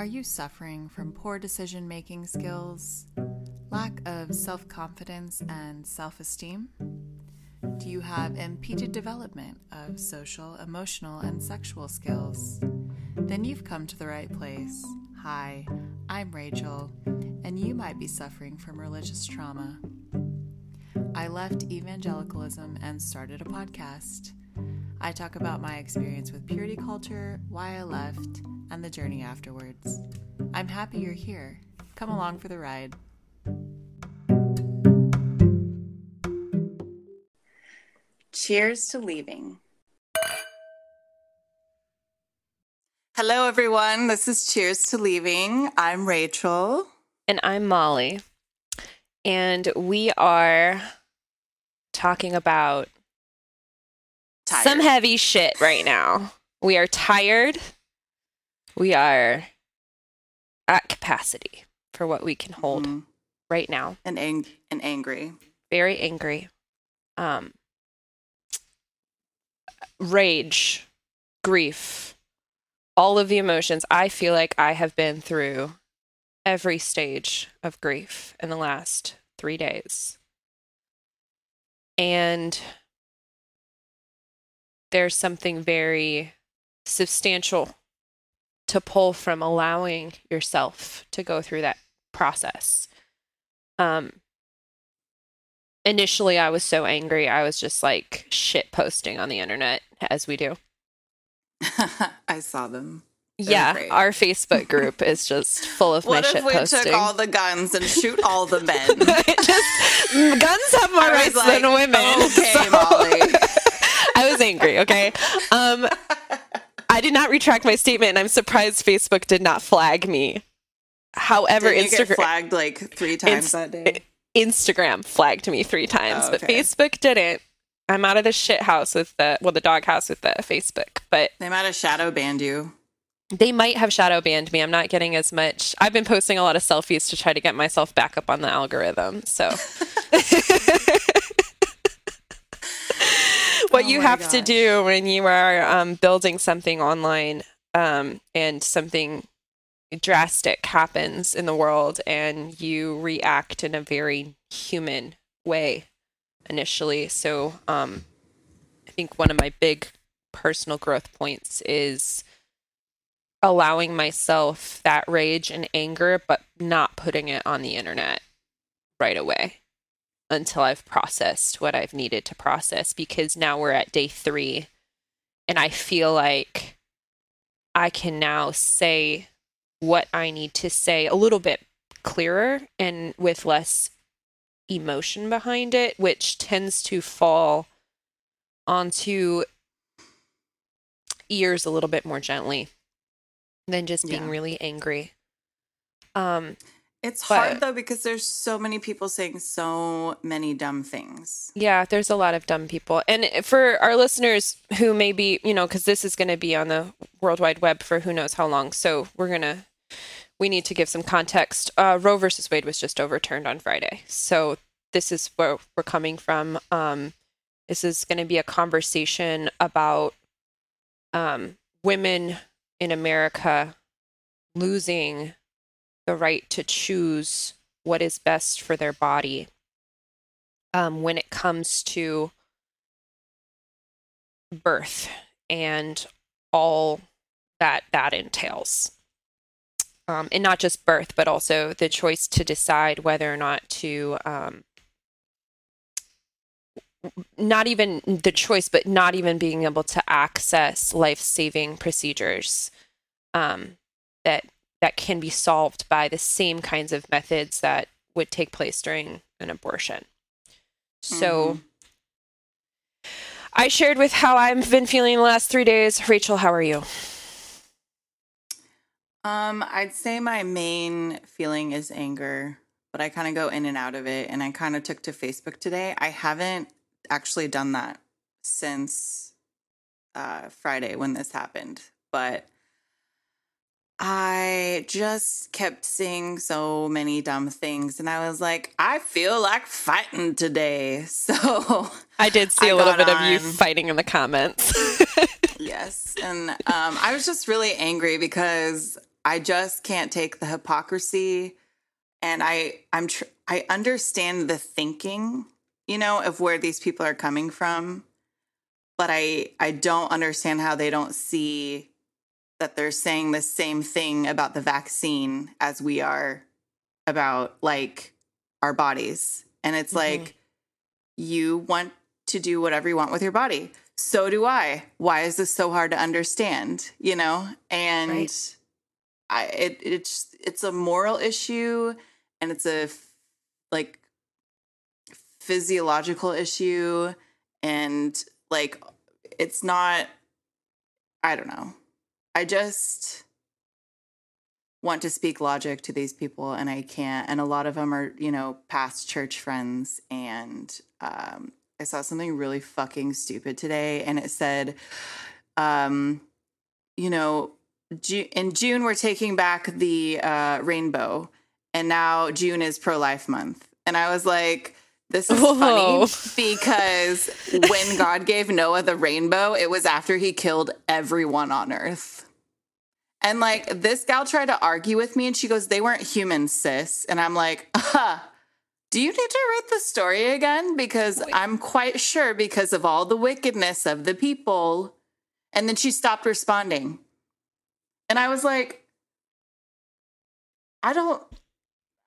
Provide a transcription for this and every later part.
Are you suffering from poor decision making skills, lack of self confidence and self esteem? Do you have impeded development of social, emotional, and sexual skills? Then you've come to the right place. Hi, I'm Rachel, and you might be suffering from religious trauma. I left evangelicalism and started a podcast. I talk about my experience with purity culture, why I left, and the journey afterwards. I'm happy you're here. Come along for the ride. Cheers to leaving. Hello, everyone. This is Cheers to Leaving. I'm Rachel. And I'm Molly. And we are talking about Tired. some heavy shit right now. We are tired. We are at capacity for what we can hold Mhm. right now. and, ang- and angry. Very angry. Um rage, grief, all of the emotions. I feel like I have been through every stage of grief in the last 3 days. And there's something very substantial to pull from allowing yourself to go through that process. Um, initially, I was so angry, I was just like shit posting on the internet, as we do. I saw them. yeah, great. our Facebook group is just full of What my if we posting. took all the guns and shoot all the men? just guns have more I rights like, than women. Okay, so- Molly. I was angry. Okay. Um, I did not retract my statement, and I'm surprised Facebook did not flag me. However, Didn't you get Instagram flagged like three times Inst- that day. Instagram flagged me three times, Oh, but. Facebook didn't. I'm out of the shit house with the well, the dog house with the Facebook, but They might have shadow banned you. they might have shadow banned me. I'm not getting as much. I've been posting a lot of selfies to try to get myself back up on the algorithm. So, what Oh you have to do when you are um, building something online um, and something drastic happens in the world and you react in a very human way initially. So, um, I think one of my big personal growth points is allowing myself that rage and anger, but not putting it on the internet right away until I've processed what I've needed to process. Because now we're at day three, and I feel like I can now say what I need to say a little bit clearer and with less emotion behind it, which tends to fall onto ears a little bit more gently than just being Yeah. really angry. Um, It's But- hard though because there's so many people saying so many dumb things. yeah, there's a lot of dumb people. And for our listeners who may be, you know, because this is going to be on the World Wide Web for who knows how long. So we're going to, we need to give some context. Uh, Roe versus Wade was just overturned on Friday. So this is where we're coming from. Um, this is going to be a conversation about um, women in America losing the right to choose what is best for their body um, when it comes to birth and all that that entails. Um, and not just birth, but also the choice to decide whether or not to, um, not even the choice, but not even being able to access life saving procedures um, that that can be solved by the same kinds of methods that would take place during an abortion. So I shared with how I've been feeling the last three days. Rachel, how are you? Um, I'd say my main feeling is anger, but I kind of go in and out of it. And I kind of took to Facebook today. I haven't actually done that since uh, Friday when this happened, but I just kept seeing so many dumb things. And I was like, I feel like fighting today. So I did see I a little bit of you fighting in the comments. Yes. And um, I was just really angry because I just can't take the hypocrisy and I I'm tr- I understand the thinking, you know, of where these people are coming from, but I I don't understand how they don't see that they're saying the same thing about the vaccine as we are about like our bodies. And it's mm-hmm. like you want to do whatever you want with your body. So do I. Why is this so hard to understand? You know? And right. I it it's it's a moral issue and it's a like physiological issue and like it's not I don't know. I just want to speak logic to these people and I can't. And a lot of them are, you know, past church friends. And um, I saw something really fucking stupid today and it said, um, you know, in June, we're taking back the uh, rainbow. And now June is pro life month. And I was like, this is Whoa. funny because when God gave Noah the rainbow, it was after he killed everyone on earth. And like this gal tried to argue with me and she goes, they weren't humans, sis. And I'm like, huh, do you need to write the story again? Because I'm quite sure because of all the wickedness of the people. And then she stopped responding. And I was like, I don't,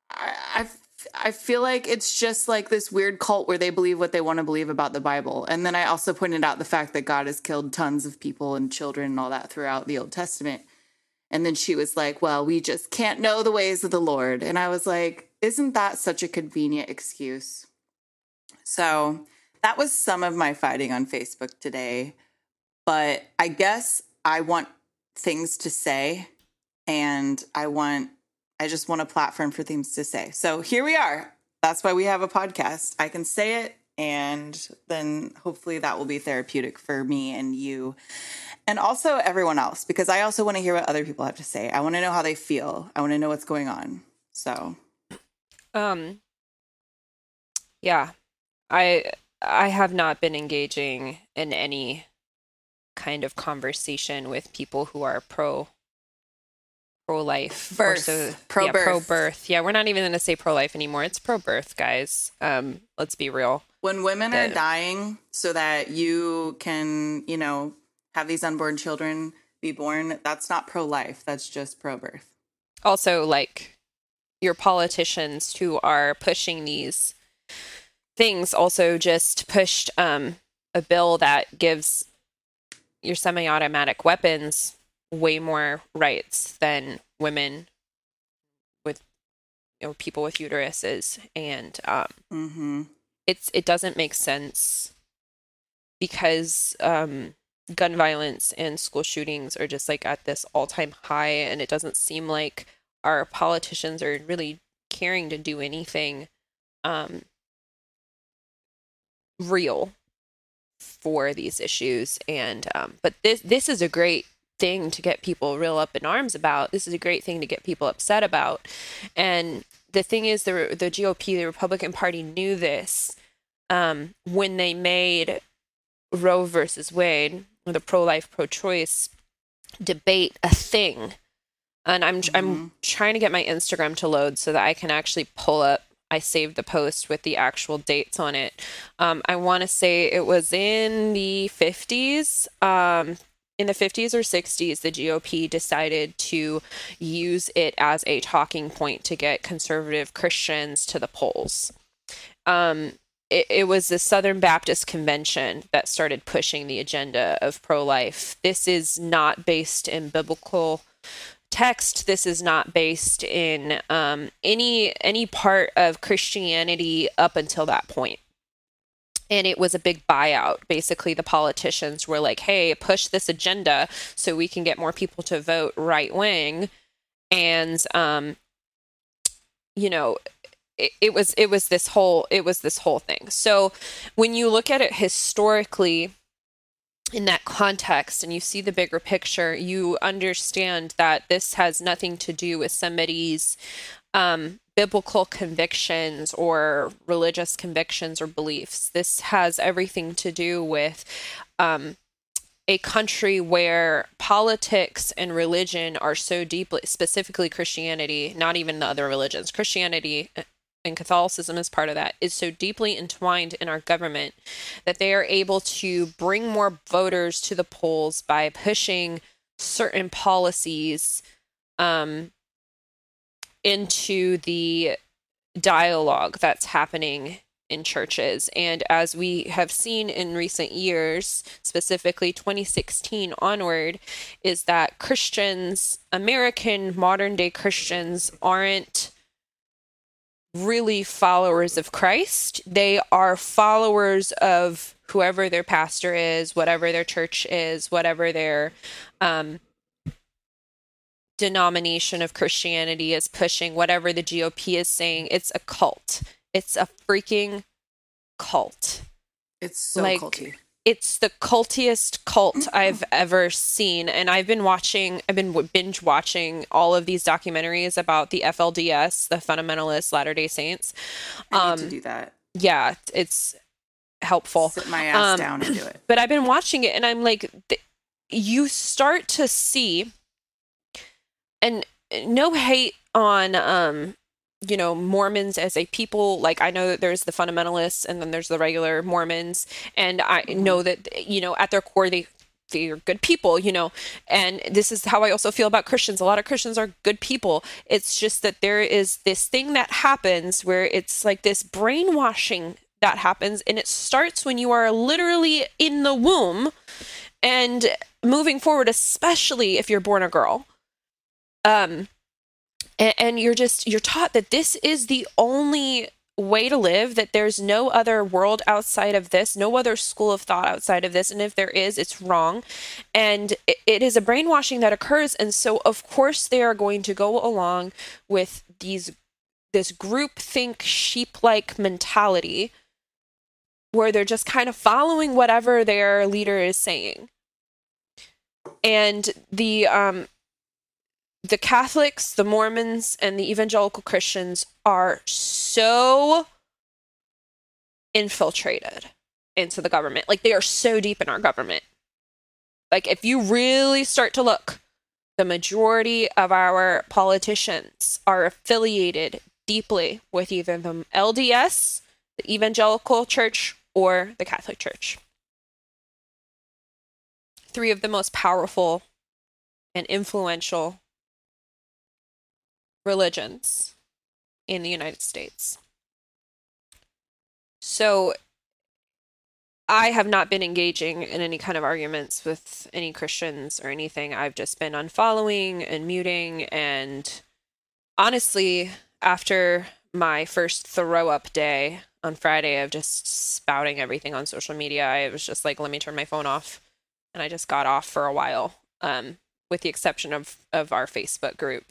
I, I, I feel like it's just like this weird cult where they believe what they want to believe about the Bible. And then I also pointed out the fact that God has killed tons of people and children and all that throughout the Old Testament. And then she was like, Well, we just can't know the ways of the Lord. And I was like, Isn't that such a convenient excuse? So that was some of my fighting on Facebook today. But I guess I want things to say and I want, I just want a platform for things to say. So here we are. That's why we have a podcast. I can say it and then hopefully that will be therapeutic for me and you and also everyone else because I also want to hear what other people have to say. I want to know how they feel. I want to know what's going on. So, um yeah. I I have not been engaging in any kind of conversation with people who are pro pro life birth so, pro yeah, birth pro birth yeah we're not even going to say pro life anymore. It's pro birth guys. Um let's be real. When women the, are dying so that you can you know have these unborn children be born, that's not pro life. That's just pro birth. Also, like your politicians who are pushing these things also just pushed um, a bill that gives your semi automatic weapons way more rights than women with you know people with uteruses. And um, mm-hmm. it's it doesn't make sense because um, gun violence and school shootings are just like at this all-time high. And it doesn't seem like our politicians are really caring to do anything um real for these issues. And um but this this is a great thing to get people real up in arms about this is a great thing to get people upset about and the thing is the the GOP the Republican Party knew this um when they made Roe versus Wade the pro life, pro choice debate a thing. And I'm mm-hmm. I'm trying to get my Instagram to load so that I can actually pull up. I saved the post with the actual dates on it. Um, I want to say it was in the 50s. Um, in the 50s or 60s, the GOP decided to use it as a talking point to get conservative Christians to the polls. Um, it, it was the Southern Baptist Convention that started pushing the agenda of pro life. This is not based in biblical text this is not based in um, any any part of christianity up until that point and it was a big buyout basically the politicians were like hey push this agenda so we can get more people to vote right wing and um, you know it, it was it was this whole it was this whole thing. So when you look at it historically in that context and you see the bigger picture, you understand that this has nothing to do with somebody's um, biblical convictions or religious convictions or beliefs. This has everything to do with um, a country where politics and religion are so deeply, specifically Christianity, not even the other religions, Christianity and Catholicism is part of that, is so deeply entwined in our government that they are able to bring more voters to the polls by pushing certain policies um, into the dialogue that's happening in churches. And as we have seen in recent years, specifically 2016 onward, is that Christians, American modern day Christians, aren't really followers of Christ. They are followers of whoever their pastor is, whatever their church is, whatever their um, denomination of Christianity is pushing, whatever the GOP is saying. It's a cult. It's a freaking cult. It's so Like, culty. It's the cultiest cult I've ever seen, and I've been watching. I've been binge watching all of these documentaries about the FLDS, the Fundamentalist Latter Day Saints. I need to um, do that. Yeah, it's helpful. Sit my ass um, down and do it. but I've been watching it and I'm like, th- you start to see, and no hate on, um, you know, Mormons as a people. Like, I know that there's the fundamentalists and then there's the regular Mormons. And I know that, you know, at their core, they, they're good people, you know, and this is how I also feel about Christians. A lot of Christians are good people. It's just that there is this thing that happens where it's like this brainwashing that happens, and it starts when you are literally in the womb and moving forward, especially if you're born a girl. Um, and, and you're just you're taught that this is the only way to live that there's no other world outside of this no other school of thought outside of this. And if there is it's wrong. And it, it is a brainwashing that occurs. And so of course they are going to go along with these this group think sheep like mentality where they're just kind of following whatever their leader is saying. And the um the Catholics, the Mormons, and the evangelical Christians are so infiltrated into the government. Like they are so deep in our government. Like if you really start to look, the majority of our politicians are affiliated deeply with either the LDS, the evangelical church, or the Catholic Church. Three of the most powerful and influential religions in the United States. So I have not been engaging in any kind of arguments with any Christians or anything. I've just been unfollowing and muting. And honestly, after my first throw up day on Friday of just spouting everything on social media, I was just like, let me turn my phone off. And I just got off for a while, um, with the exception of, of our Facebook group.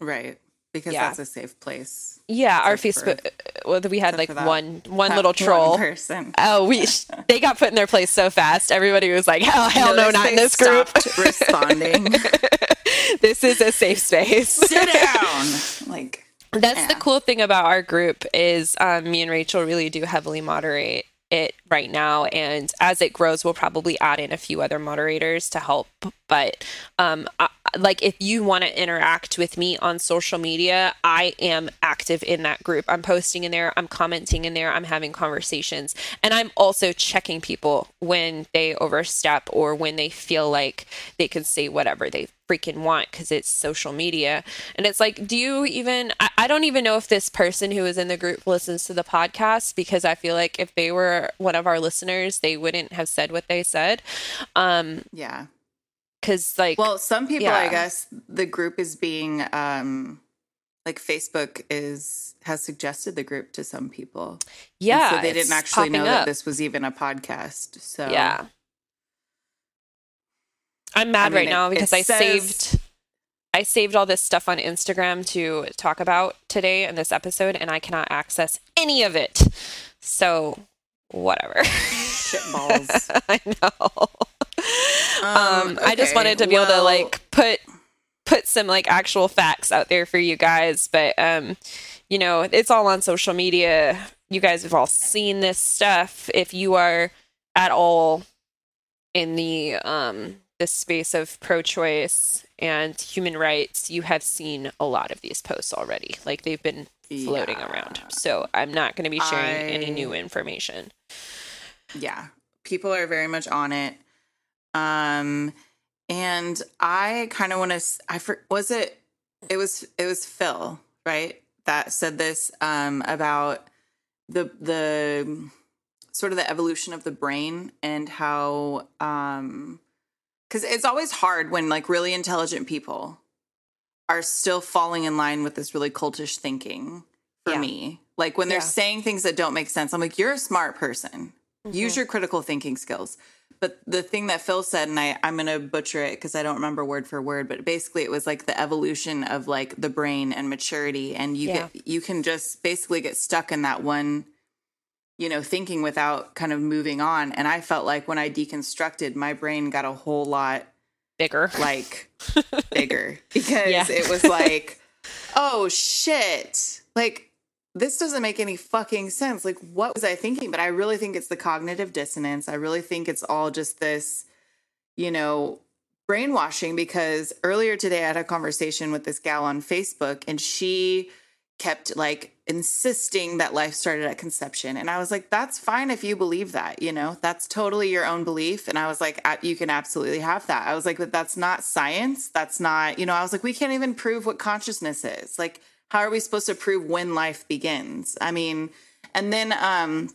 Right. Because Yeah. that's a safe place. Yeah, our Facebook. well, we had like one one little one troll. person. Oh, we they got put in their place so fast. Everybody was like, "Hell, hell no, not in this group." responding. this is a safe space. Sit down. Like That's the cool thing about our group is um, me and Rachel really do heavily moderate it right now, and as it grows, we'll probably add in a few other moderators to help. But um, I, like, if you want to interact with me on social media, I am active in that group. I'm posting in there, I'm commenting in there, I'm having conversations, and I'm also checking people when they overstep or when they feel like they can say whatever they freaking want because it's social media. And it's like, do you even, I, I don't even know if this person who is in the group listens to the podcast because I feel like if they were one of our listeners, they wouldn't have said what they said. Um, yeah. Cause like, Well, some people, yeah. I guess, the group is being um like Facebook is has suggested the group to some people. And yeah, so they didn't actually know popping that this was even a podcast. So Yeah. I'm mad I mean, right it- now because I says- saved I saved all this stuff on Instagram to talk about today in this episode and I cannot access any of it. So whatever. shit balls. I know. Um, I just wanted to be able to like put put some like actual facts out there for you guys, but um, you know, it's all on social media. You guys have all seen this stuff. If you are at all in the um the space of pro-choice and human rights, you have seen a lot of these posts already. Like they've been floating Yeah. around. So I'm not going to be sharing any new information. yeah people are very much on it um and i kind of want to i for, was it it was it was phil right that said this um about the the sort of the evolution of the brain and how um because it's always hard when like really intelligent people are still falling in line with this really cultish thinking for Yeah. me like when they're Yeah. saying things that don't make sense i'm like you're a smart person use Mm-hmm. your critical thinking skills but the thing that phil said and I, i'm going to butcher it because i don't remember word for word but basically it was like the evolution of like the brain and maturity and you Yeah. get you can just basically get stuck in that one you know thinking without kind of moving on and i felt like when i deconstructed my brain got a whole lot Bigger. like bigger because Yeah. it was like, oh shit. Like this doesn't make any fucking sense. Like what was I thinking? But I really think it's the cognitive dissonance. I really think it's all just this, you know, brainwashing because earlier today I had a conversation with this gal on Facebook and she kept like insisting that life started at conception. And I was like, that's fine if you believe that, you know, that's totally your own belief. And I was like, you can absolutely have that. I was like, but that's not science. That's not, you know, I was like, we can't even prove what consciousness is. Like, how are we supposed to prove when life begins? I mean, and then, um,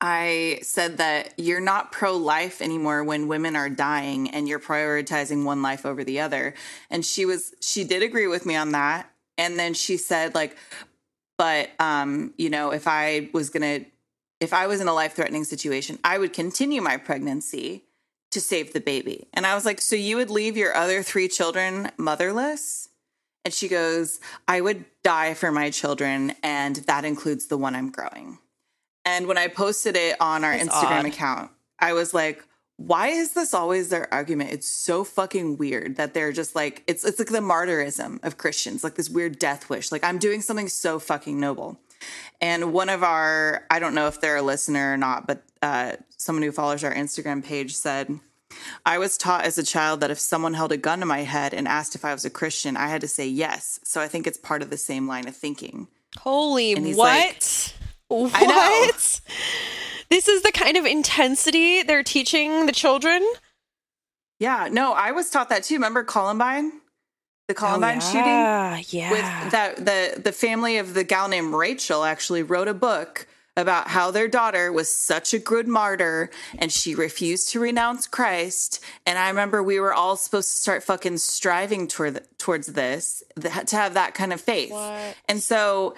I said that you're not pro life anymore when women are dying and you're prioritizing one life over the other. And she was, she did agree with me on that. And then she said, like, but, um, you know, if I was going to, if I was in a life threatening situation, I would continue my pregnancy to save the baby. And I was like, so you would leave your other three children motherless? And she goes, I would die for my children, and that includes the one I'm growing. And when I posted it on our That's Instagram odd. account, I was like, why is this always their argument? It's so fucking weird that they're just like it's it's like the martyrism of Christians, like this weird death wish. Like I'm doing something so fucking noble. And one of our, I don't know if they're a listener or not, but uh, someone who follows our Instagram page said, I was taught as a child that if someone held a gun to my head and asked if I was a Christian, I had to say yes. So I think it's part of the same line of thinking. Holy And he's what? what? This is the kind of intensity they're teaching the children. Yeah, no, I was taught that too. Remember Columbine? The oh, Columbine shooting? yeah, yeah. with that the the family of the gal named Rachel actually wrote a book about how their daughter was such a good martyr and she refused to renounce Christ and I remember we were all supposed to start fucking striving toward towards this th- to have that kind of faith. What? And so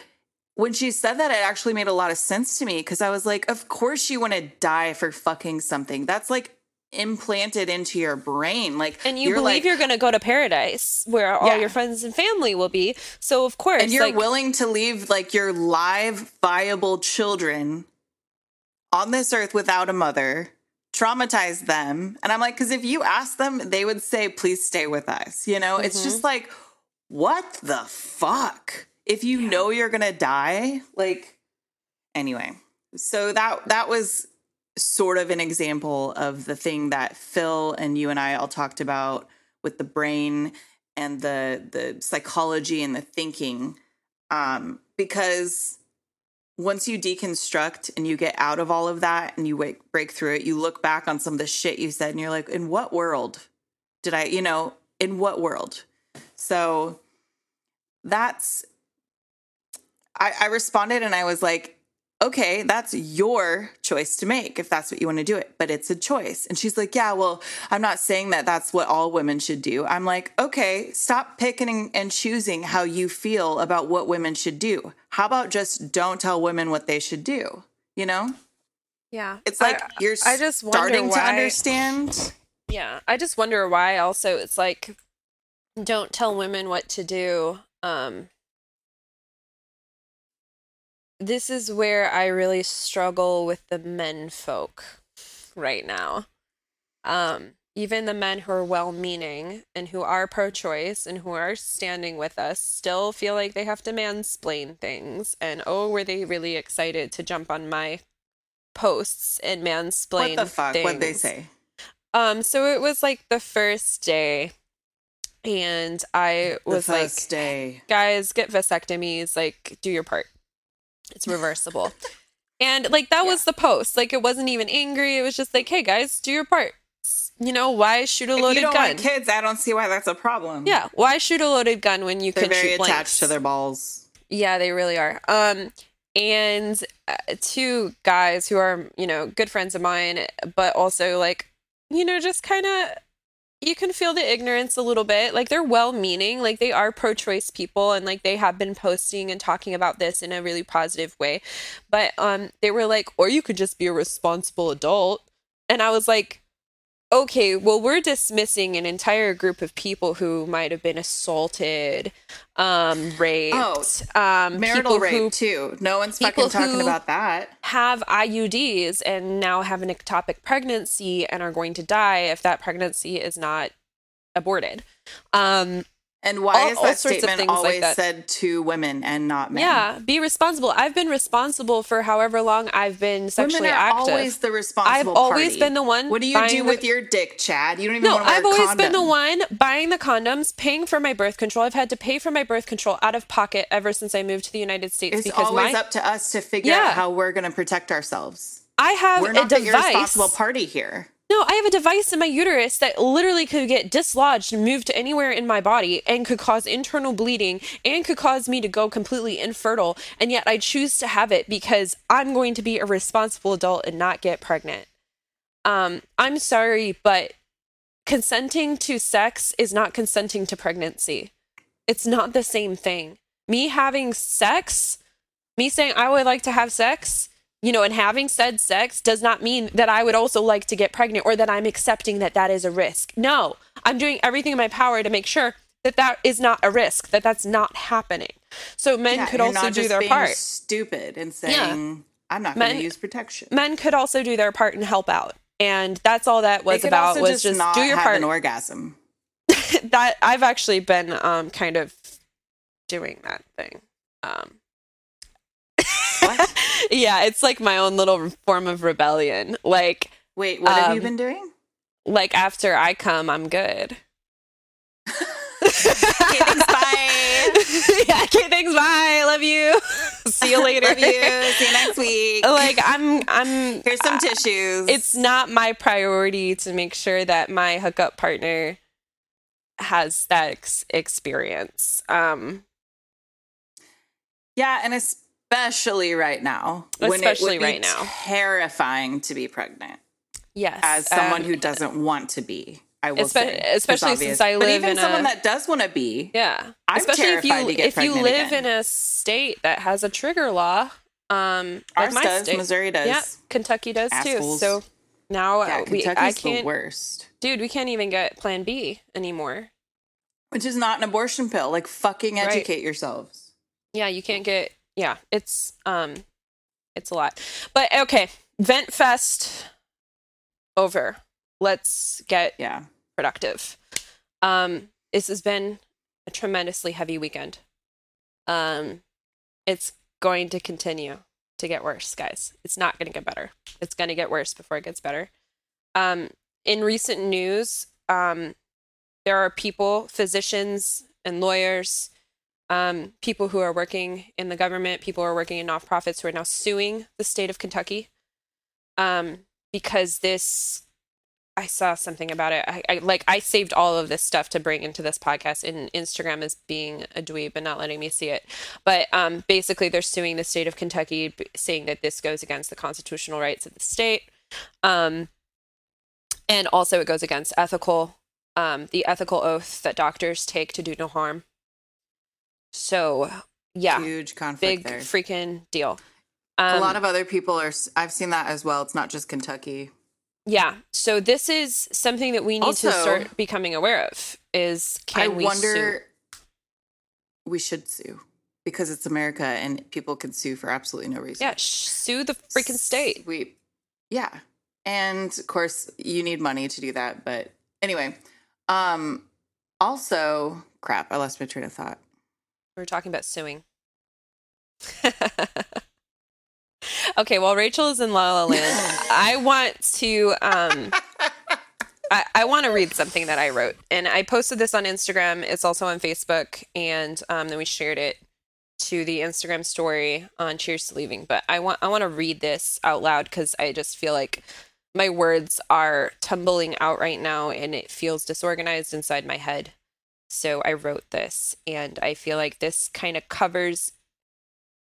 when she said that it actually made a lot of sense to me because I was like of course you want to die for fucking something. That's like implanted into your brain like and you believe like, you're going to go to paradise where all Yeah. your friends and family will be. So of course, and you're like, willing to leave like your live viable children on this earth without a mother traumatize them and i'm like because if you ask them they would say please stay with us you know it's Mm-hmm. just like what the fuck if you know you're gonna die like anyway so that that was sort of an example of the thing that phil and you and i all talked about with the brain and the the psychology and the thinking um because once you deconstruct and you get out of all of that and you wake, break through it you look back on some of the shit you said and you're like in what world did i you know in what world? So that's I, I responded and I was like, okay, that's your choice to make if that's what you want to do it, but it's a choice. And she's like, yeah, well, I'm not saying that that's what all women should do. I'm like, okay, stop picking and choosing how you feel about what women should do. How about just don't tell women what they should do? You know, yeah, it's like I- you're I just starting to understand. Yeah, I just wonder why. Also, it's like, don't tell women what to do. Um, this is where I really struggle with the men folk right now. Um, even the men who are well meaning and who are pro choice and who are standing with us still feel like they have to mansplain things. And oh, were they really excited to jump on my posts and mansplain What the fuck? What'd they say? Um, so it was like the first day, and I was like, day. guys, get vasectomies, like, do your part. It's reversible. and like, that was the post. Like, it wasn't even angry. It was just like, hey, guys, do your part. You know, why shoot a If loaded you don't gun? want kids, I don't see why that's a problem. yeah, why shoot a loaded gun when you they're can very shoot attached blanks? to their balls. Yeah, they really are. Um, and uh, two guys who are, you know, good friends of mine, but also like, you know, just kind of, you can feel the ignorance a little bit. Like they're well meaning, like they are pro choice people, and like they have been posting and talking about this in a really positive way. But um, they were like, or you could just be a responsible adult. And I was like, okay, well, we're dismissing an entire group of people who might have been assaulted, um, raped, um, Marital rape who too. No one's fucking talking about that. have IUDs and now have an ectopic pregnancy and are going to die if that pregnancy is not aborted. Um, And why all- is that statement like always that. said to women and not men? yeah, be responsible. I've been responsible for however long I've been sexually women are active. always the responsible I've always been the one What do you do the- with your dick, Chad? You don't even No, want to wear I've always been the one buying the condoms, paying for my birth control. I've had to pay for my birth control out of pocket ever since I moved to the United States It's because always my up to us to figure Yeah. out how we're going to protect ourselves. I have We're a not the irresponsible party here. No, I have a device in my uterus that literally could get dislodged and moved to anywhere in my body and could cause internal bleeding and could cause me to go completely infertile. And yet I choose to have it because I'm going to be a responsible adult and not get pregnant. Um, I'm sorry, but consenting to sex is not consenting to pregnancy. It's not the same thing. Me having sex, me saying I would like to have sex, you know, and having said sex does not mean that I would also like to get pregnant or that I'm accepting that that is a risk. No, I'm doing everything in my power to make sure that that is not a risk, that that's not happening. So men Yeah, could also do just their being part. Stupid and saying, "I'm not going to use protection." Men could also do their part and help out. And that's all that was about was just, just not do your part. an orgasm. that I've actually been um kind of doing that thing. Um What? yeah, it's like my own little form of rebellion. Like Wait, what have you Um, been doing? like after I come, I'm good. Okay, thanks, bye. yeah, okay, thanks, bye. I love you. See you later. Love you. See you next week. like I'm I'm Here's some tissues. it's not my priority to make sure that my hookup partner has that ex- experience. Um yeah, and especially right now, Especially right now. terrifying to be pregnant yes. as someone um, who doesn't want to be. I will Espe- say, especially since I live but even in someone a- that does want to be. Yeah. I'm Especially if terrified you to get if you live again. in a state that has a trigger law, um like Ours my does. state. Missouri does. Yeah, Kentucky does Assholes. too. So now Yeah, uh, we Kentucky's I the can't worst. dude, we can't even get plan B anymore. Which is not an abortion pill. Like fucking Right. educate yourselves. Yeah, you can't get yeah, it's um it's a lot. But okay, Vent Fest over. Let's get Yeah. productive. Um, this has been a tremendously heavy weekend. Um, it's going to continue to get worse, guys. It's not going to get better. It's going to get worse before it gets better. Um, in recent news, um, there are people, physicians and lawyers, um, people who are working in the government, people who are working in nonprofits who are now suing the state of Kentucky um, because this I saw something about it. I, I like I saved all of this stuff to bring into this podcast, and Instagram is being a dweeb and not letting me see it. But um, basically, they're suing the state of Kentucky, saying that this goes against the constitutional rights of the state, um, and also it goes against ethical, um, the ethical oath that doctors take to do no harm. So, yeah, Huge conflict big there. freaking deal. a Um, lot of other people are. I've seen that as well. It's not just Kentucky. Yeah. So this is something that we need to start becoming aware of is can I we wonder. sue? We should sue because it's America and people can sue for absolutely no reason. Yeah, sh- sue the freaking state. We, yeah, and of course you need money to do that. But anyway, um, also, crap, I lost my train of thought. We're talking about suing. okay, while Rachel is in La La Land, I want to um I, I want to read something that I wrote, and I posted this on Instagram. It's also on Facebook, and um, then we shared it to the Instagram story on Cheers to Leaving. But I want I want to read this out loud because I just feel like my words are tumbling out right now, and it feels disorganized inside my head. So I wrote this, and I feel like this kind of covers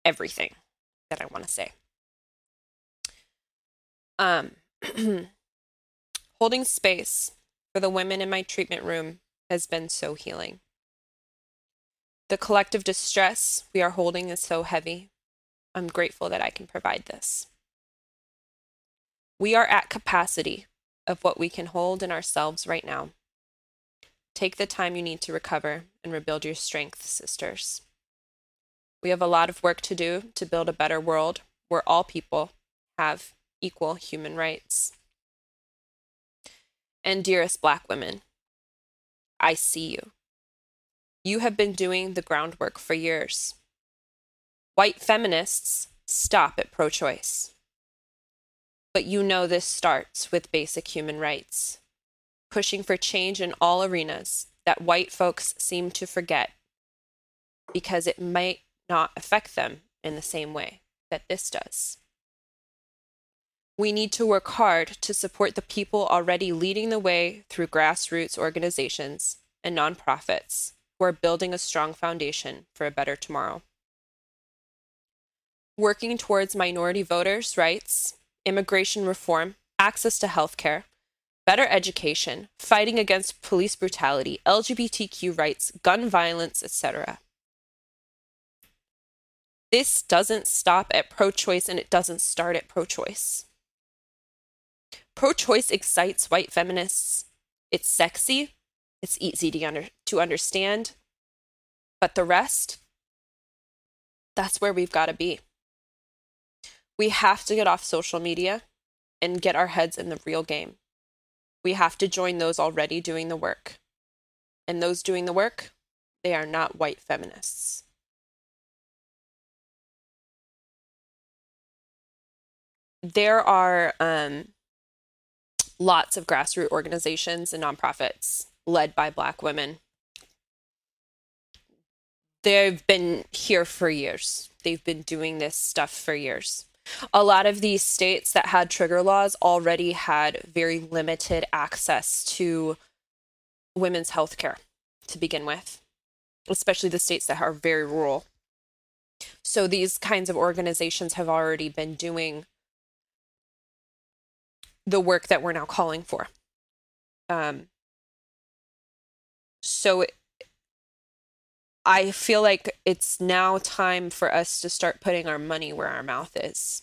everything that I want to say. Um. Holding space for the women in my treatment room has been so healing. The collective distress we are holding is so heavy. I'm grateful that I can provide this. We are at capacity of what we can hold in ourselves right now. Take the time you need to recover and rebuild your strength, sisters. We have a lot of work to do to build a better world where all people have equal human rights and dearest black women, I see you. You have been doing the groundwork for years. White feminists stop at pro choice. But you know this starts with basic human rights, pushing for change in all arenas that white folks seem to forget because it might not affect them in the same way that this does. We need to work hard to support the people already leading the way through grassroots organizations and nonprofits who are building a strong foundation for a better tomorrow. Working towards minority voters' rights, immigration reform, access to health care, better education, fighting against police brutality, LGBTQ rights, gun violence, etc. This doesn't stop at pro choice and it doesn't start at pro choice. Pro choice excites white feminists. It's sexy, it's easy to, under- to understand. But the rest, that's where we've got to be. We have to get off social media and get our heads in the real game. We have to join those already doing the work. And those doing the work, they are not white feminists. There are um, lots of grassroots organizations and nonprofits led by Black women. They've been here for years. They've been doing this stuff for years. A lot of these states that had trigger laws already had very limited access to women's health care to begin with, especially the states that are very rural. So these kinds of organizations have already been doing the work that we're now calling for. Um, so it, I feel like it's now time for us to start putting our money where our mouth is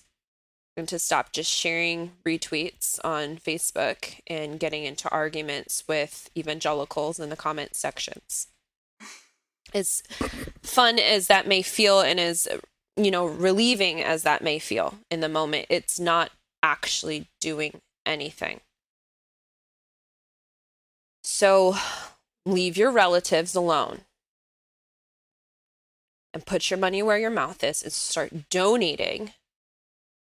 and to stop just sharing retweets on Facebook and getting into arguments with evangelicals in the comment sections. As fun as that may feel and as you know relieving as that may feel in the moment, it's not actually doing anything. So leave your relatives alone and put your money where your mouth is and start donating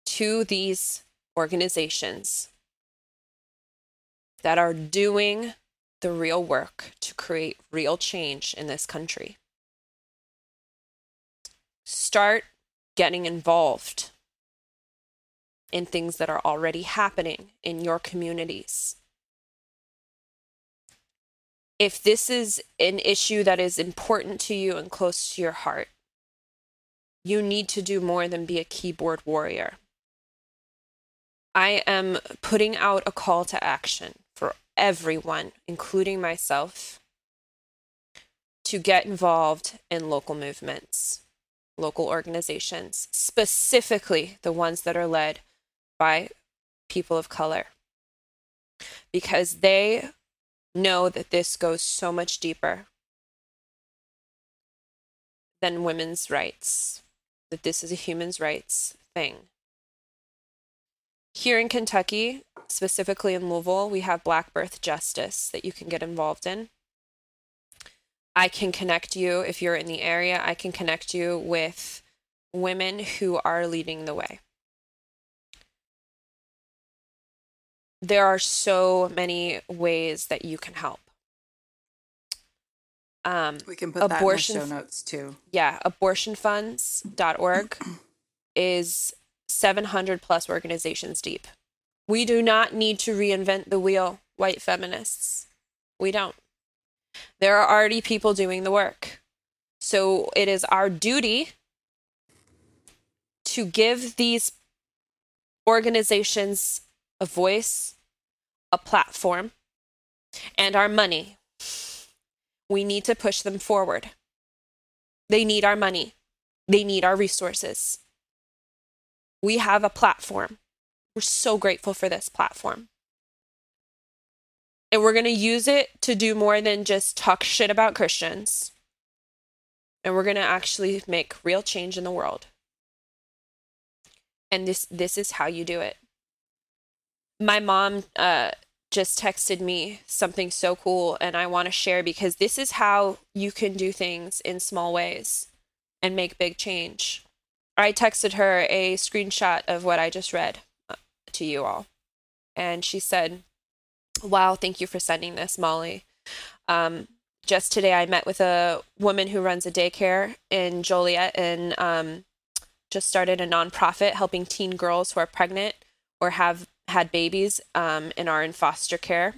to these organizations that are doing the real work to create real change in this country. Start getting involved in things that are already happening in your communities. If this is an issue that is important to you and close to your heart, you need to do more than be a keyboard warrior. I am putting out a call to action for everyone, including myself, to get involved in local movements, local organizations, specifically the ones that are led by people of color because they know that this goes so much deeper than women's rights, that this is a human's rights thing. Here in Kentucky, specifically in Louisville, we have Black Birth Justice that you can get involved in. I can connect you if you're in the area, I can connect you with women who are leading the way. There are so many ways that you can help. Um, We can put Abortion that in the show notes too. yeah, abortionfunds.org is 700 plus organizations deep. We do not need to reinvent the wheel, white feminists. We don't. There are already people doing the work. So it is our duty to give these organizations a voice, a platform, and our money. We need to push them forward. They need our money. They need our resources. We have a platform. We're so grateful for this platform. And we're going to use it to do more than just talk shit about Christians. And we're going to actually make real change in the world. And this this is how you do it. My mom uh just texted me something so cool and I want to share because this is how you can do things in small ways and make big change. I texted her a screenshot of what I just read uh, to you all. And she said, Wow, thank you for sending this, Molly. Um, just today, I met with a woman who runs a daycare in Joliet and um, just started a nonprofit helping teen girls who are pregnant or have had babies um, and are in foster care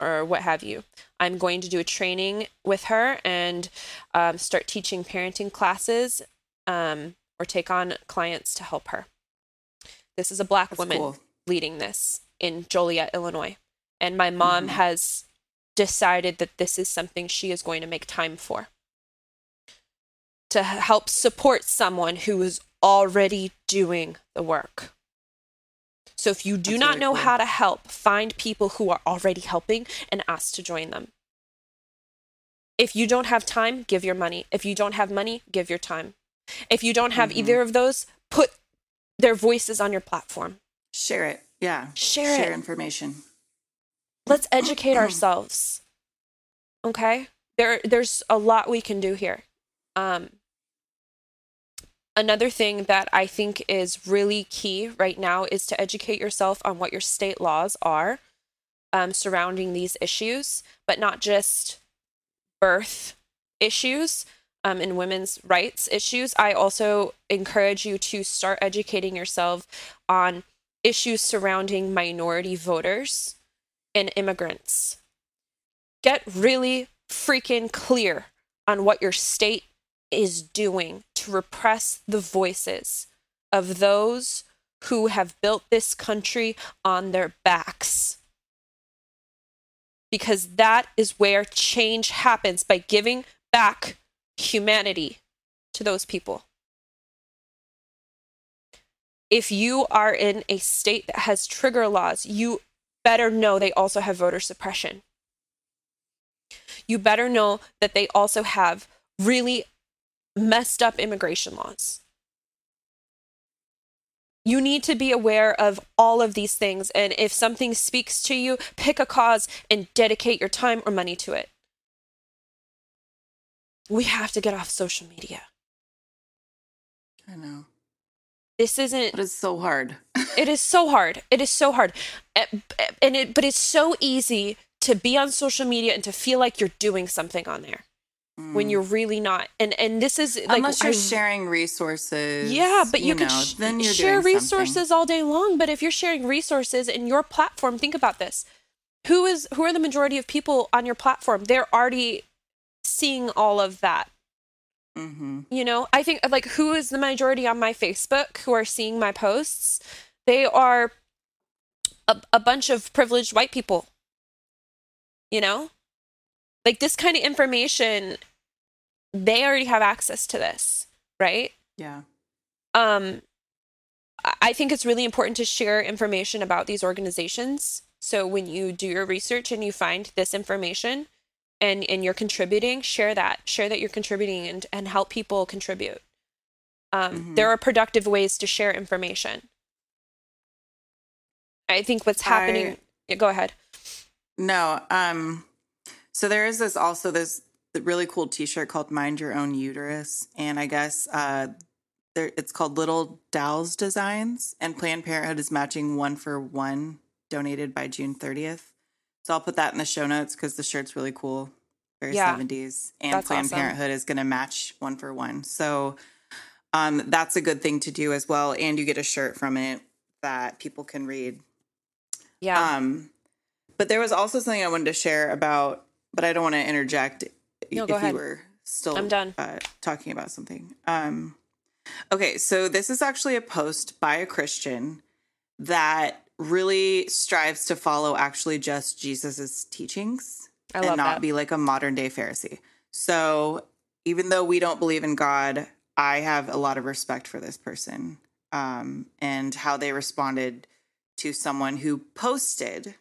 or what have you. I'm going to do a training with her and um, start teaching parenting classes um, or take on clients to help her. This is a black That's woman cool. leading this in Joliet, Illinois. And my mom Mhm. has decided that this is something she is going to make time for to help support someone who is already doing the work. So if you do That's not really know cool. how to help, find people who are already helping and ask to join them. If you don't have time, give your money. If you don't have money, give your time. If you don't have Mhm. either of those, put their voices on your platform. Share it. Yeah. Share, Share it. information. Let's educate ourselves. Okay? There there's a lot we can do here. Um another thing that I think is really key right now is to educate yourself on what your state laws are um, surrounding these issues, but not just birth issues um, and women's rights issues. I also encourage you to start educating yourself on issues surrounding minority voters and immigrants. Get really freaking clear on what your state is doing to repress the voices of those who have built this country on their backs. Because that is where change happens by giving back humanity to those people. If you are in a state that has trigger laws, you better know they also have voter suppression. You better know that they also have really messed up immigration laws. You need to be aware of all of these things. And if something speaks to you, pick a cause and dedicate your time or money to it. We have to get off social media. I know. This isn't But it's so hard. it is so hard it is so hard Eh, and it but it's so easy to be on social media and to feel like you're doing something on there when Mm. you're really not and and this is like Unless you're I- sharing resources. yeah but you, know, could sh- then you're share resources something. all day long but if you're sharing resources in your platform think about this who is who are the majority of people on your platform they're already seeing all of that Mhm. you know i think like who is the majority on my facebook who are seeing my posts they are a, a bunch of privileged white people you know like this kind of information they already have access to this right Yeah. um I- think it's really important to share information about these organizations so when you do your research and you find this information and and you're contributing share that share that you're contributing and and help people contribute um Mhm. there are productive ways to share information i think what's happening I- yeah, go ahead No. Um. So there is this also this really cool T-shirt called "Mind Your Own Uterus," and I guess uh, there it's called Little Dow's Designs, and Planned Parenthood is matching one for one donated by June 30th. So I'll put that in the show notes because the shirt's really cool, very Yeah. 70s, and Planned awesome. Parenthood is going to match one for one. So um, that's a good thing to do as well, and you get a shirt from it that people can read. Yeah. Um, but there was also something I wanted to share about, but I don't want to interject No, if go ahead. you were still I'm done. Uh, talking about something. Um, okay, so this is actually a post by a Christian that really strives to follow actually just Jesus's teachings and not that. be like a modern day Pharisee. So even though we don't believe in God, I have a lot of respect for this person um, and how they responded to someone who posted.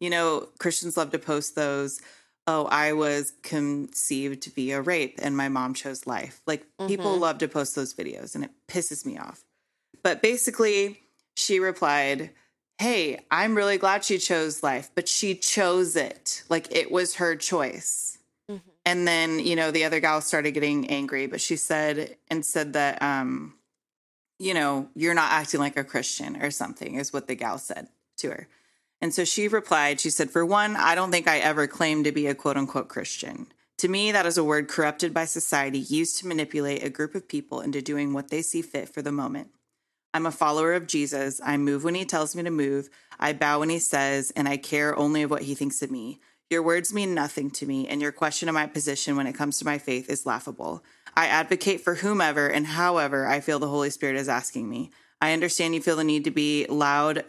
You know, Christians love to post those. Oh, I was conceived via rape and my mom chose life. Like people Mhm. love to post those videos and it pisses me off. But basically, she replied, Hey, I'm really glad she chose life, but she chose it. Like it was her choice. Mhm. And then, you know, the other gal started getting angry, but she said, and said that, um, you know, you're not acting like a Christian or something, is what the gal said to her. And so she replied, she said, For one, I don't think I ever claimed to be a quote unquote Christian. To me, that is a word corrupted by society used to manipulate a group of people into doing what they see fit for the moment. I'm a follower of Jesus. I move when he tells me to move. I bow when he says, and I care only of what he thinks of me. Your words mean nothing to me, and your question of my position when it comes to my faith is laughable. I advocate for whomever and however I feel the Holy Spirit is asking me. I understand you feel the need to be loud,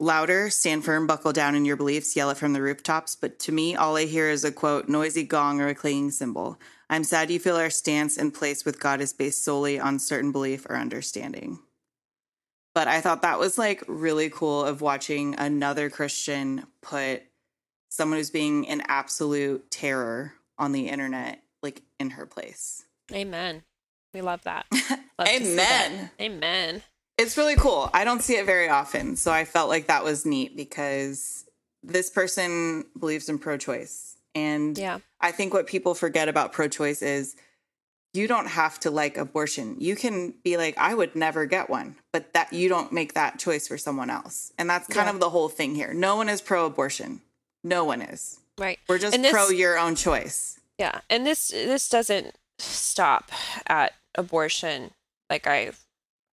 louder, stand firm, buckle down in your beliefs, yell it from the rooftops. But to me, all I hear is a quote, noisy gong or a clanging cymbal. I'm sad you feel our stance and place with God is based solely on certain belief or understanding. But I thought that was like really cool of watching another Christian put someone who's being an absolute terror on the internet like in her place. Amen. We love that. Love see that. Amen. It's really cool. I don't see it very often. So I felt like that was neat because this person believes in pro choice. And Yeah. I think what people forget about pro choice is you don't have to like abortion. You can be like, I would never get one, but that you don't make that choice for someone else. And that's kind Yeah. of the whole thing here. No one is pro abortion. No one is. Right. We're just this- pro your own choice. Yeah, and this this doesn't stop at abortion, like I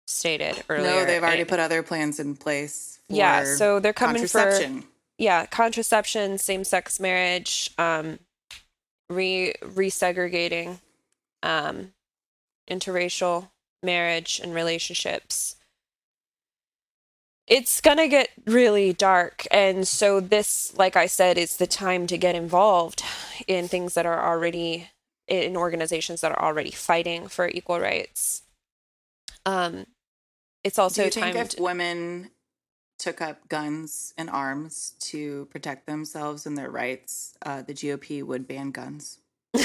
stated earlier. No, they've already It- put other plans in place. For yeah, so they're coming for yeah contraception, same sex marriage, um, re resegregating, um, interracial marriage and relationships. It's gonna get really dark, and so this, like I said, is the time to get involved in things that are already in organizations that are already fighting for equal rights. Um, it's also Do you think if women took up guns and arms to protect themselves and their rights, uh, the GOP would ban guns?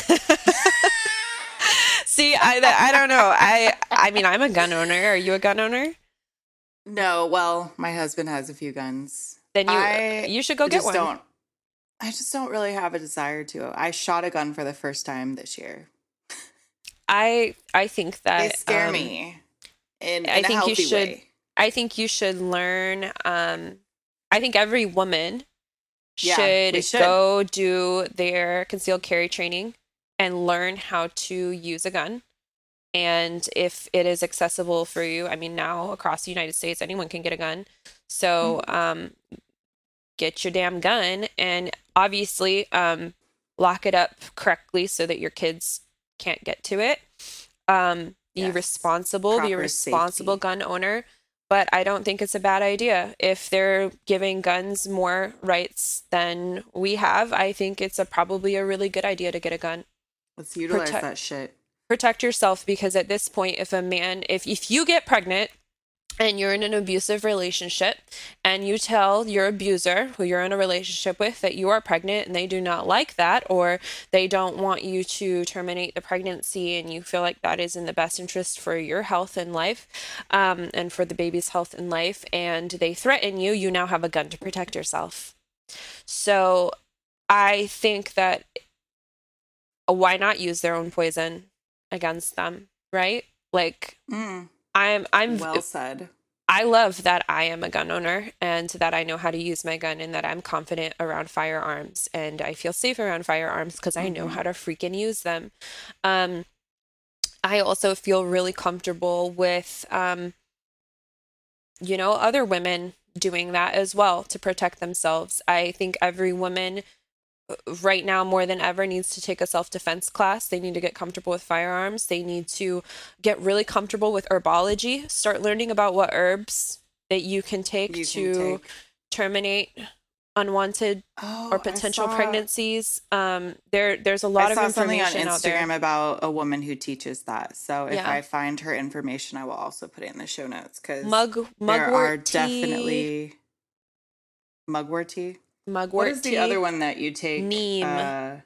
See, I I don't know. I I mean, I'm a gun owner. Are you a gun owner? No, well, my husband has a few guns. Then you I you should go get one. Don't, I just don't really have a desire to. I shot a gun for the first time this year. I I think that They scare um, me. In, in I think you should- way. I think you should learn. Um, I think every woman should, we should. go do their concealed carry training and learn how to use a gun. And if it is accessible for you, I mean, now across the United States, anyone can get a gun. So, Mm-hmm. um, get your damn gun and obviously um, lock it up correctly so that your kids can't get to it. Um, be Yes. responsible, be a responsible safety. gun owner. But I don't think it's a bad idea. If they're giving guns more rights than we have, I think it's a probably a really good idea to get a gun. Let's utilize protect- that shit. Protect yourself because at this point, if a man, if if you get pregnant and you're in an abusive relationship and you tell your abuser who you're in a relationship with that you are pregnant and they do not like that or they don't want you to terminate the pregnancy and you feel like that is in the best interest for your health and life um, and for the baby's health and life and they threaten you you now have a gun to protect yourself. So i think that why not use their own poison against them right? Like Mm, i'm i'm well said. I love that I am a gun owner and that I know how to use my gun and that I'm confident around firearms and I feel safe around firearms because I know Mhm. how to freaking use them. Um, I also feel really comfortable with, um, you know, other women doing that as well to protect themselves. I think every woman right now more than ever needs to take a self-defense class. They need to get comfortable with firearms. They need to get really comfortable with herbology. Start learning about what herbs that you can take You to can take. terminate unwanted Oh, or potential saw- pregnancies. Um, there, there's a lot I of saw something on information out there. Instagram about a woman who teaches that. So if Yeah. I find her information, I will also put it in the show notes because Mug, there mugwort are tea, definitely mugwort tea. Mugwort What is tea. the other one that you take? Neem. Uh,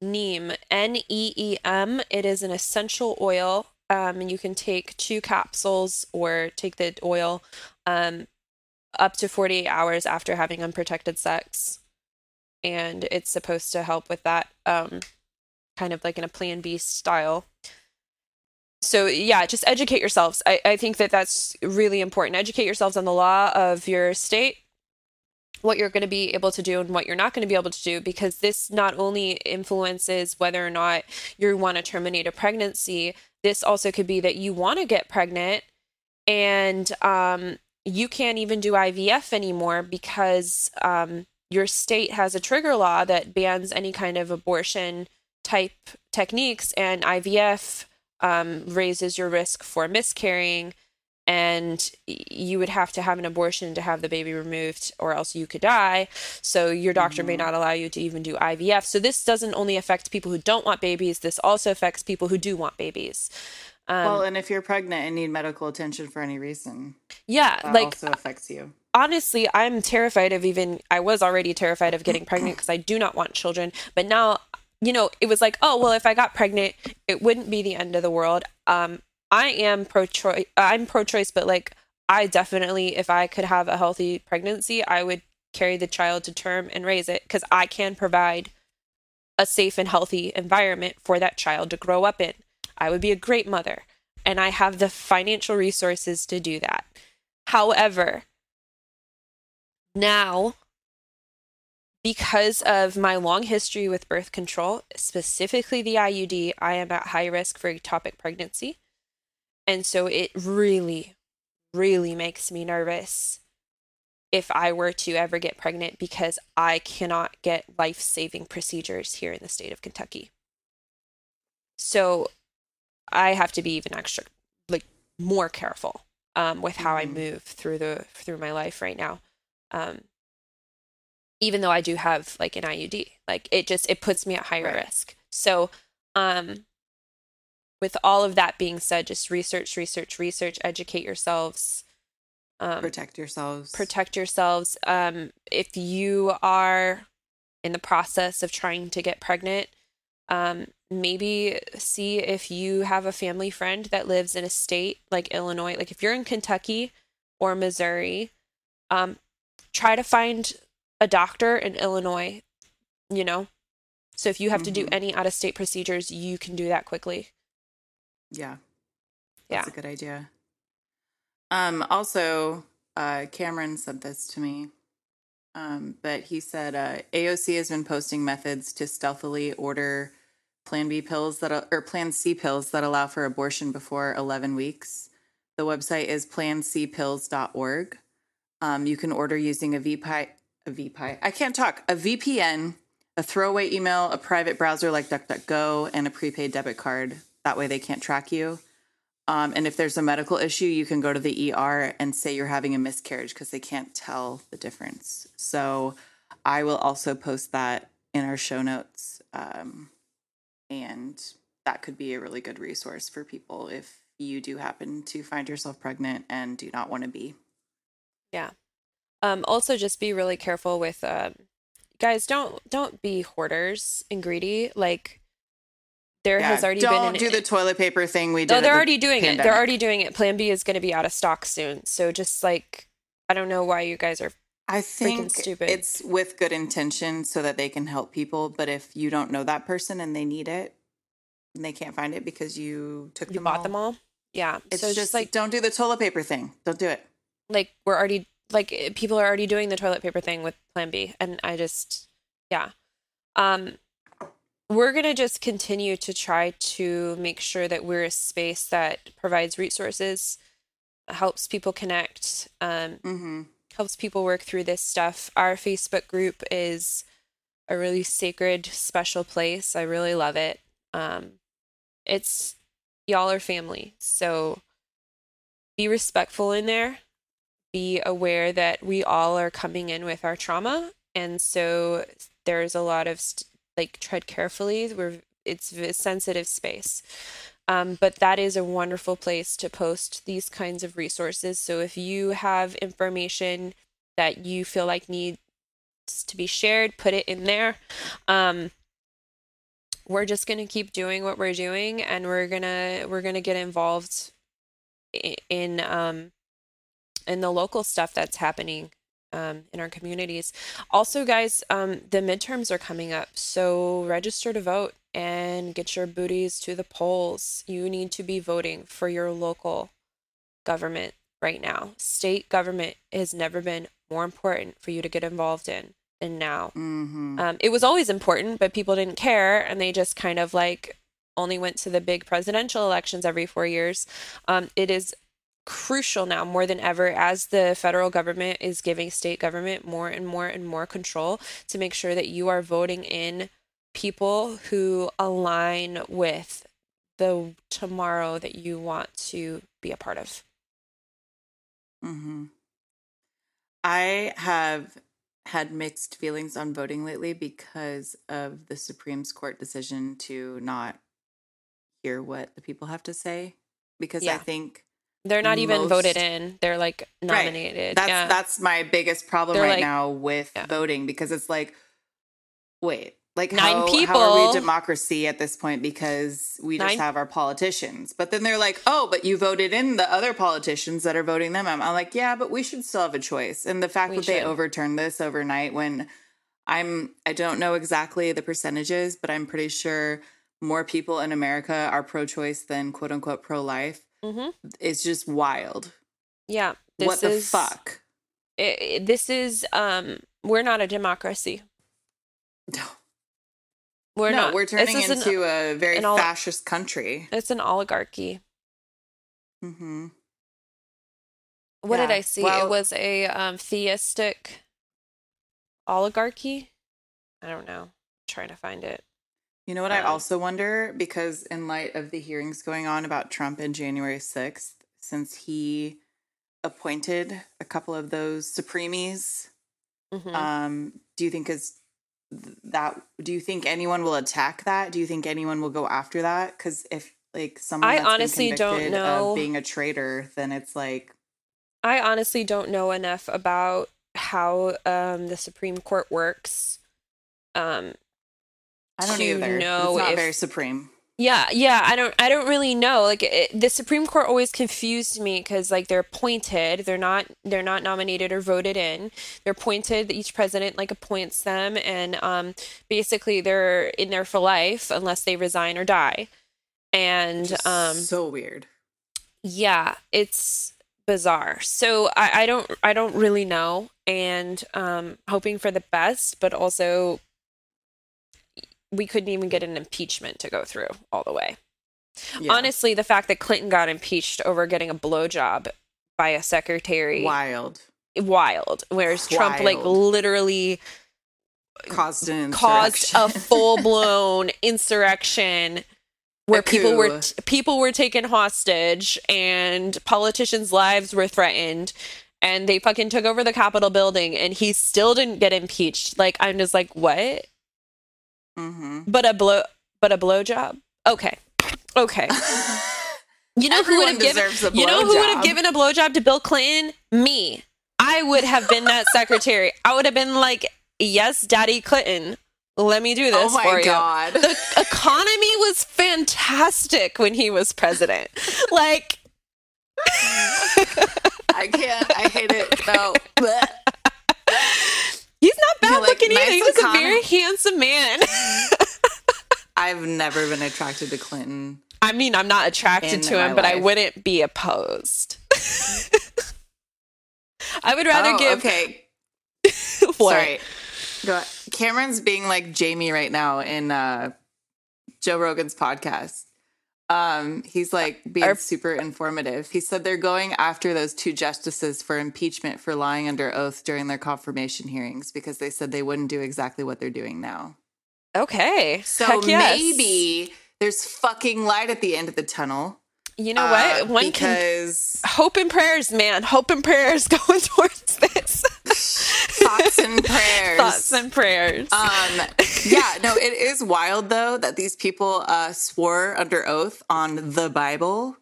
Neem, N E E M. It is an essential oil. Um, and you can take two capsules or take the oil um, up to 48 hours after having unprotected sex. And it's supposed to help with that, um, kind of like in a plan B style. So, yeah, just educate yourselves. I, I think that that's really important. Educate yourselves on the law of your state what you're going to be able to do and what you're not going to be able to do because this not only influences whether or not you want to terminate a pregnancy this also could be that you want to get pregnant and um, you can't even do ivf anymore because um, your state has a trigger law that bans any kind of abortion type techniques and ivf um, raises your risk for miscarrying and you would have to have an abortion to have the baby removed or else you could die so your doctor may Mhm. not allow you to even do ivf so this doesn't only affect people who don't want babies this also affects people who do want babies um, well, and if you're pregnant and need medical attention for any reason, yeah that like also affects you. honestly i'm terrified of even i was already terrified of getting pregnant because i do not want children but now you know it was like oh well if i got pregnant it wouldn't be the end of the world um i am pro-choice i'm pro-choice but like i definitely if i could have a healthy pregnancy i would carry the child to term and raise it because i can provide a safe and healthy environment for that child to grow up in i would be a great mother and i have the financial resources to do that however now because of my long history with birth control, specifically the IUD, I am at high risk for ectopic pregnancy. And so it really, really makes me nervous if I were to ever get pregnant because I cannot get life saving procedures here in the state of Kentucky. So I have to be even extra, like, more careful um, with how I Mhm. move through the through my life right now. Um, even though I do have like an IUD. Like it just it puts me at higher Right. risk. So, um with all of that being said, just research, research, research, educate yourselves. Um Protect yourselves. protect yourselves. Um if you are in the process of trying to get pregnant, um maybe see if you have a family friend that lives in a state like Illinois. Like if you're in Kentucky or Missouri, um try to find a doctor in Illinois, you know? So if you have to do Mhm. any out of state procedures, you can do that quickly. Yeah. Yeah. That's a good idea. Um, also, uh, Cameron sent this to me. Um, but he said uh, AOC has been posting methods to stealthily order Plan B pills that or Plan C pills that allow for abortion before 11 weeks. The website is plancpills.org. Um, you can order using a VPI, a VPI. I can't talk. A VPN, a throwaway email, a private browser like DuckDuckGo, and a prepaid debit card. That way they can't track you. Um, and if there's a medical issue, you can go to the ER and say you're having a miscarriage because they can't tell the difference. So I will also post that in our show notes. Um, and that could be a really good resource for people if you do happen to find yourself pregnant and do not want to be. Yeah. Um, also, just be really careful with um, guys. Don't don't be hoarders and greedy. Like there Yeah, has already don't been an, do the toilet paper thing we did. No, they're the already doing it. They're already doing it. Plan B is going to be out of stock soon. So just like I don't know why you guys are. I think stupid. it's with good intention so that they can help people. But if you don't know that person and they need it and they can't find it because you took You them bought all, them all. Yeah. It's so just like don't do the toilet paper thing. Don't do it. like we're already like people are already doing the toilet paper thing with plan b and i just yeah um we're going to just continue to try to make sure that we're a space that provides resources helps people connect um Mm-hmm. helps people work through this stuff. Our facebook group is a really sacred special place. I really love it. Um it's y'all are family so be respectful in there. Be aware that we all are coming in with our trauma and so there's a lot of st- like tread carefully we're it's a sensitive space. Um, but that is a wonderful place to post these kinds of resources. So if you have information that you feel like needs to be shared put it in there. Um, we're just going to keep doing what we're doing and we're going to we're going to get involved in um in the local stuff that's happening um, in our communities. Also, guys, um, the midterms are coming up, so register to vote and get your booties to the polls. You need to be voting for your local government right now. State government has never been more important for you to get involved in than now. Mm-hmm. Um, it was always important, but people didn't care, and they just kind of like only went to the big presidential elections every four years. Um, it is crucial now more than ever as the federal government is giving state government more and more and more control to make sure that you are voting in people who align with the tomorrow that you want to be a part of. Mm-hmm. I have had mixed feelings on voting lately because of the Supreme Court decision to not hear what the people have to say. Because I think They're not even Most- voted in. They're like Right. nominated. that's yeah. that's my biggest problem They're right like- now with Yeah. voting because it's like, wait, like Nine how, how are people- we democracy at this point because we just Nine- have our politicians? But then they're like, oh, but you voted in the other politicians that are voting them. I'm, I'm like, yeah, but we should still have a choice. And the fact We that they overturned this overnight when I'm I don't know exactly the percentages, but I'm pretty sure more people in America are pro-choice than quote unquote pro-life. Mhm. It's just wild. Yeah. what the is- fuck? it- it- this is um we're not a democracy. No. We're no, not. we're turning is an- into a very ol- fascist country. it's an oligarchy. hmm What did I see? well- it was a um, theistic oligarchy. I don't know. trying to find it. You know what I also wonder? Because in light of the hearings going on about Trump in January 6th, since he appointed a couple of those Supremes, Mhm. um, do you think is that do you think anyone will attack that? Do you think anyone will go after that? Because if like someone I that's been honestly don't know. of being a traitor, then it's like I honestly don't know enough about how um, the Supreme Court works. Um, I don't to either. know it's not if- very supreme. Yeah, yeah, I don't I don't really know. Like it, the Supreme Court always confused me cuz like they're appointed, they're not they're not nominated or voted in. They're appointed, each president like appoints them and um basically they're in there for life unless they resign or die. And um so weird. yeah, it's bizarre. So I, I don't I don't really know and um hoping for the best, but also we couldn't even get an impeachment to go through all the way. Yeah. Honestly, the fact that Clinton got impeached over getting a blowjob by a secretary wild. wild, whereas Trump like literally Caused caused a full blown insurrection where people were t- people were taken hostage and politicians' lives were threatened and they fucking took over the Capitol building and he still didn't get impeached. Like I'm just like, what? Mhm. But a blow but a blowjob? Okay. Okay. You know who would have given a You know who would have given a blowjob to Bill Clinton? Me. I would have been that secretary. I would have been like, "Yes, Daddy Clinton, let me do this Oh my for God. you." The economy was fantastic when he was president. Like, I can't. I hate it. No. He's not bad like, looking either. He was a very handsome man. I've never been attracted to Clinton. I mean, I'm not attracted to him, but I wouldn't be opposed. I would rather Oh, give. okay. Sorry. Go. Cameron's being like Jamie right now in uh, Joe Rogan's podcast. Um, he's like being Our- super informative. He said they're going after those two justices for impeachment for lying under oath during their confirmation hearings because they said they wouldn't do exactly what they're doing now. Okay. So yes. maybe there's fucking light at the end of the tunnel. You know uh, what? One can because hope and prayers, man. Hope and prayers going towards this. Thoughts and prayers. Thoughts and prayers. Um, yeah, no, it is wild though that these people uh, swore under oath on the Bible,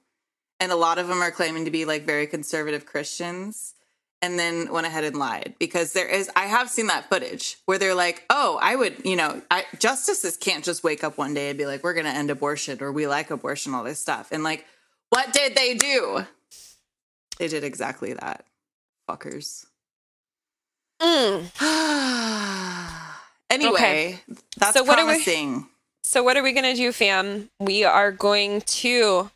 and a lot of them are claiming to be like very conservative Christians, and then went ahead and lied because there is. I have seen that footage where they're like, "Oh, I would," you know, I, justices can't just wake up one day and be like, "We're going to end abortion" or "We like abortion," all this stuff, and like, what did they do? They did exactly that, fuckers. Mm. anyway, that's So what are we- promising. So, what are we going to do, fam? We are going to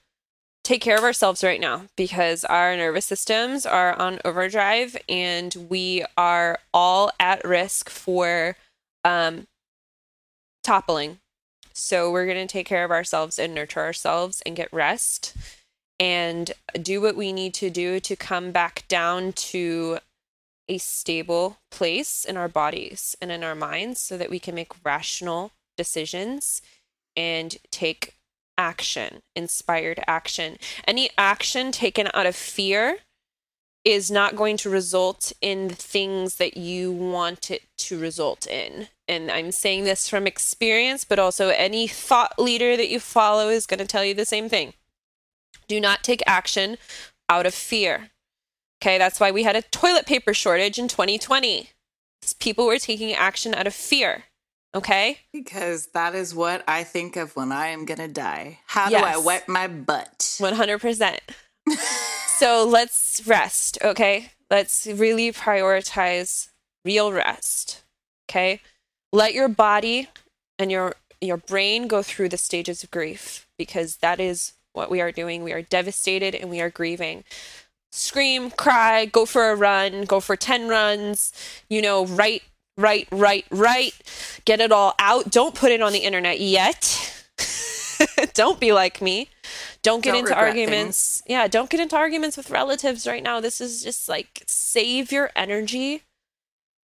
take care of ourselves right now because our nervous systems are on overdrive and we are all at risk for um, toppling. So, we're going to take care of ourselves and nurture ourselves and get rest and do what we need to do to come back down to a stable place in our bodies and in our minds so that we can make rational decisions and take action, inspired action. Any action taken out of fear is not going to result in the things that you want it to result in. And I'm saying this from experience, but also any thought leader that you follow is going to tell you the same thing. Do not take action out of fear. Okay, that's why we had a toilet paper shortage in 2020. People were taking action out of fear. Okay? Because that is what I think of when I am gonna die. How do I Yes. wipe my butt? 100%. so let's rest, okay? Let's really prioritize real rest. Okay? Let your body and your your brain go through the stages of grief because that is what we are doing. We are devastated and we are grieving. Scream, cry, go for a run, go for 10 runs, you know, write, write, write, write, get it all out. Don't put it on the internet yet. Don't be like me. Don't get Don't into arguments. Yeah, don't get into arguments with relatives right now. This is just like save your energy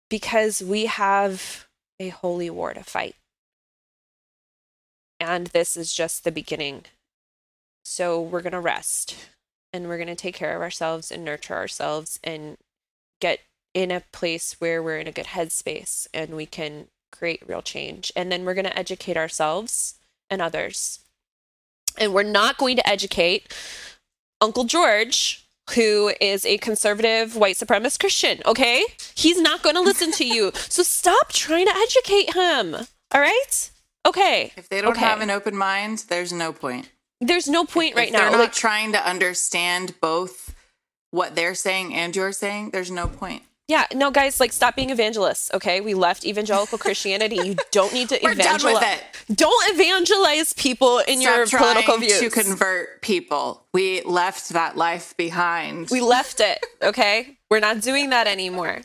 because we have a holy war to fight. And this is just the beginning. So we're going to rest and we're going to take care of ourselves and nurture ourselves and get in a place where we're in a good headspace and we can create real change. And then we're going to educate ourselves and others. And we're not going to educate Uncle George, who is a conservative white supremacist Christian, okay? He's not going to listen to you. So stop trying to educate him. All right? Okay. If they don't Okay. have an open mind, there's no point. There's no point right if they're not Like, trying to understand both what they're saying and you're saying, there's no point. yeah, no, guys, like, stop being evangelists, okay? We left evangelical Christianity. You don't need to We're done with evangelize. it. Don't evangelize people in your Stop political trying views. to convert people. We left that life behind. We left it, okay? We're not doing that anymore.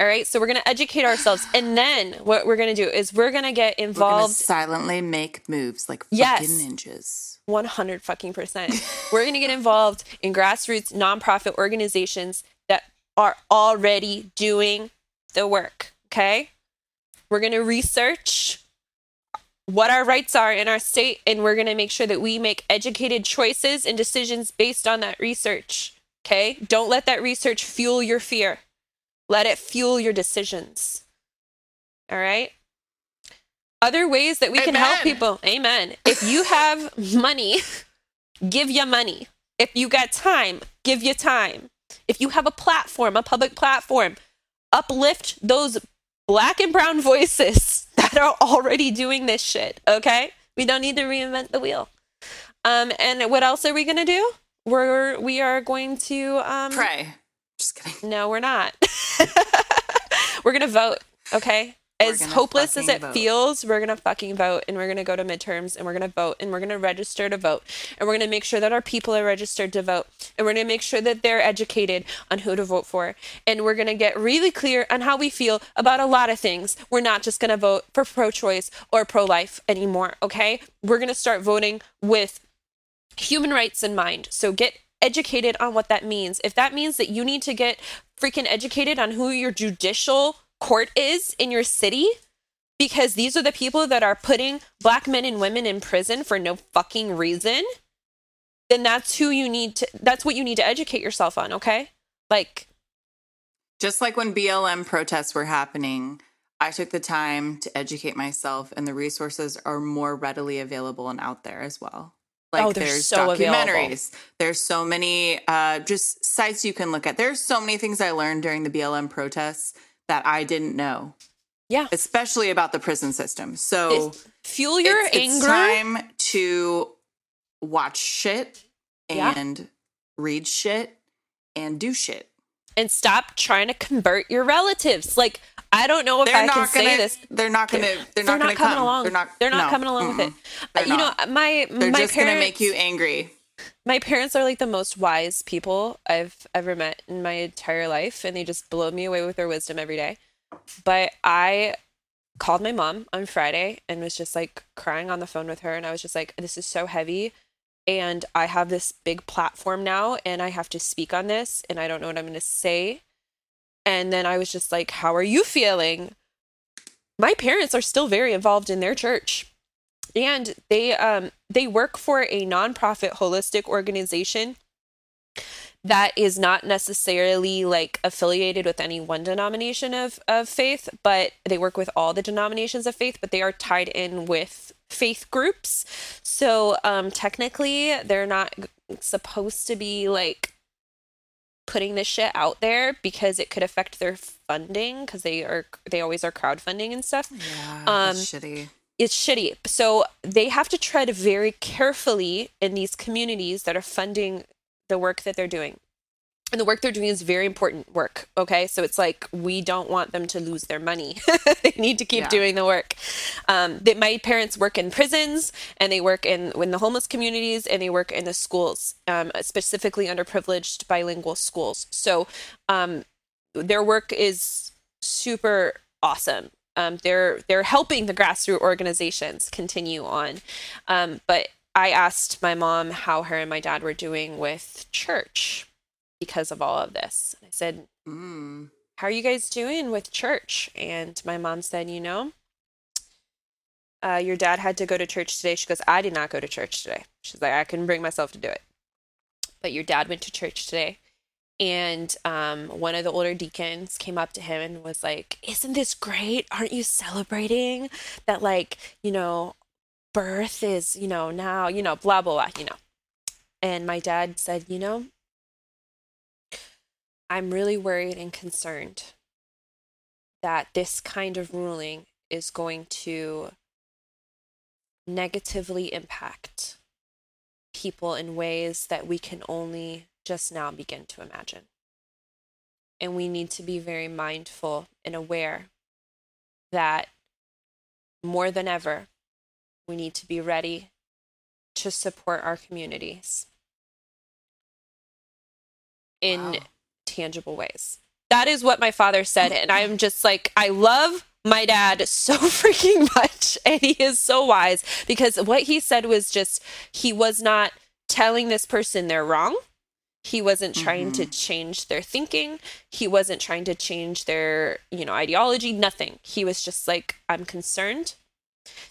All right? So we're going to educate ourselves and then what we're going to do is we're going to get We're gonna involved silently make moves like Yes. fucking ninjas. 100 fucking percent. We're going to get involved in grassroots nonprofit organizations that are already doing the work, okay? We're going to research what our rights are in our state and we're going to make sure that we make educated choices and decisions based on that research, okay? Don't let that research fuel your fear. Let it fuel your decisions. All right? Other ways that we can help people. Amen. If you have money, give your money. If you got time, give your time. If you have a platform, a public platform, uplift those black and brown voices that are already doing this shit, okay? We don't need to reinvent the wheel. Um, and what else are we gonna do? We're we are going to um Pray. Just kidding. no, we're not. we're going to vote, okay? As hopeless as it vote. feels, we're gonna fucking vote and we're gonna go to midterms and we're gonna vote and we're gonna register to vote and we're gonna make sure that our people are registered to vote and we're gonna make sure that they're educated on who to vote for and we're gonna get really clear on how we feel about a lot of things. We're not just gonna vote for pro-choice or pro-life anymore, okay? We're gonna start voting with human rights in mind. So get educated on what that means. If that means that you need to get freaking educated on who your judicial court is in your city, because these are the people that are putting black men and women in prison for no fucking reason, then that's who you need to, that's what you need to educate yourself on, okay? Like, Just like when BLM protests were happening, I took the time to educate myself, and the resources are more readily available and out there as well. Like Oh, there's so available. documentaries, there's so many uh, just sites you can look at. There's so many things I learned during the BLM protests that I didn't know, yeah. especially about the prison system. So It's- fuel your it's, it's anger. time to watch shit Yeah. and read shit and do shit. and stop trying to convert your relatives. Like, I don't know if They're I not can gonna. say this. They're not gonna. They're, they're not, not gonna coming come. along. They're not. They're not no, coming along with mm-mm. it. Uh, They're you not. know, my They're my just parents, gonna make you angry. My parents are like the most wise people I've ever met in my entire life, and they just blow me away with their wisdom every day. But I called my mom on Friday and was just like crying on the phone with her, and I was just like, "This is so heavy." And I have this big platform now, and I have to speak on this, and I don't know what I'm going to say. And then I was just like, How are you feeling? My parents are still very involved in their church. And they um they work for a nonprofit holistic organization that is not necessarily like affiliated with any one denomination of, of faith, but they work with all the denominations of faith, but they are tied in with faith groups. So um technically they're not supposed to be like putting this shit out there because it could affect their funding because they are they always are crowdfunding and stuff Yeah, Um, that's shitty. It's shitty. So they have to tread very carefully in these communities that are funding the work that they're doing. And the work they're doing is very important work okay? So it's like we don't want them to lose their money. They need to keep Yeah. doing the work. Um, that my parents work in prisons and they work in in the homeless communities and they work in the schools um, specifically underprivileged bilingual schools. So um, their work is super awesome um, they're they're helping the grassroots organizations continue on um, but i asked my mom how her and my dad were doing with church because of all of this i said Mm. how are you guys doing with church? And my mom said, you know, uh, your dad had to go to church today. She goes, I did not go to church today. She's like, I couldn't bring myself to do it. But your dad went to church today. And um, one of the older deacons came up to him and was like, Isn't this great? Aren't you celebrating that, like, you know, birth is, you know, now, you know, blah, blah, blah, you know. And my dad said, You know, I'm really worried and concerned that this kind of ruling is going to negatively impact people in ways that we can only just now begin to imagine. And we need to be very mindful and aware that more than ever, we need to be ready to support our communities in Wow. tangible ways. That is what my father said. And I'm just like, I love my dad so freaking much. And he is so wise because what he said was just, he was not telling this person they're wrong. He wasn't trying to change their thinking. He wasn't trying to change their, you know, ideology, nothing. He was just like, I'm concerned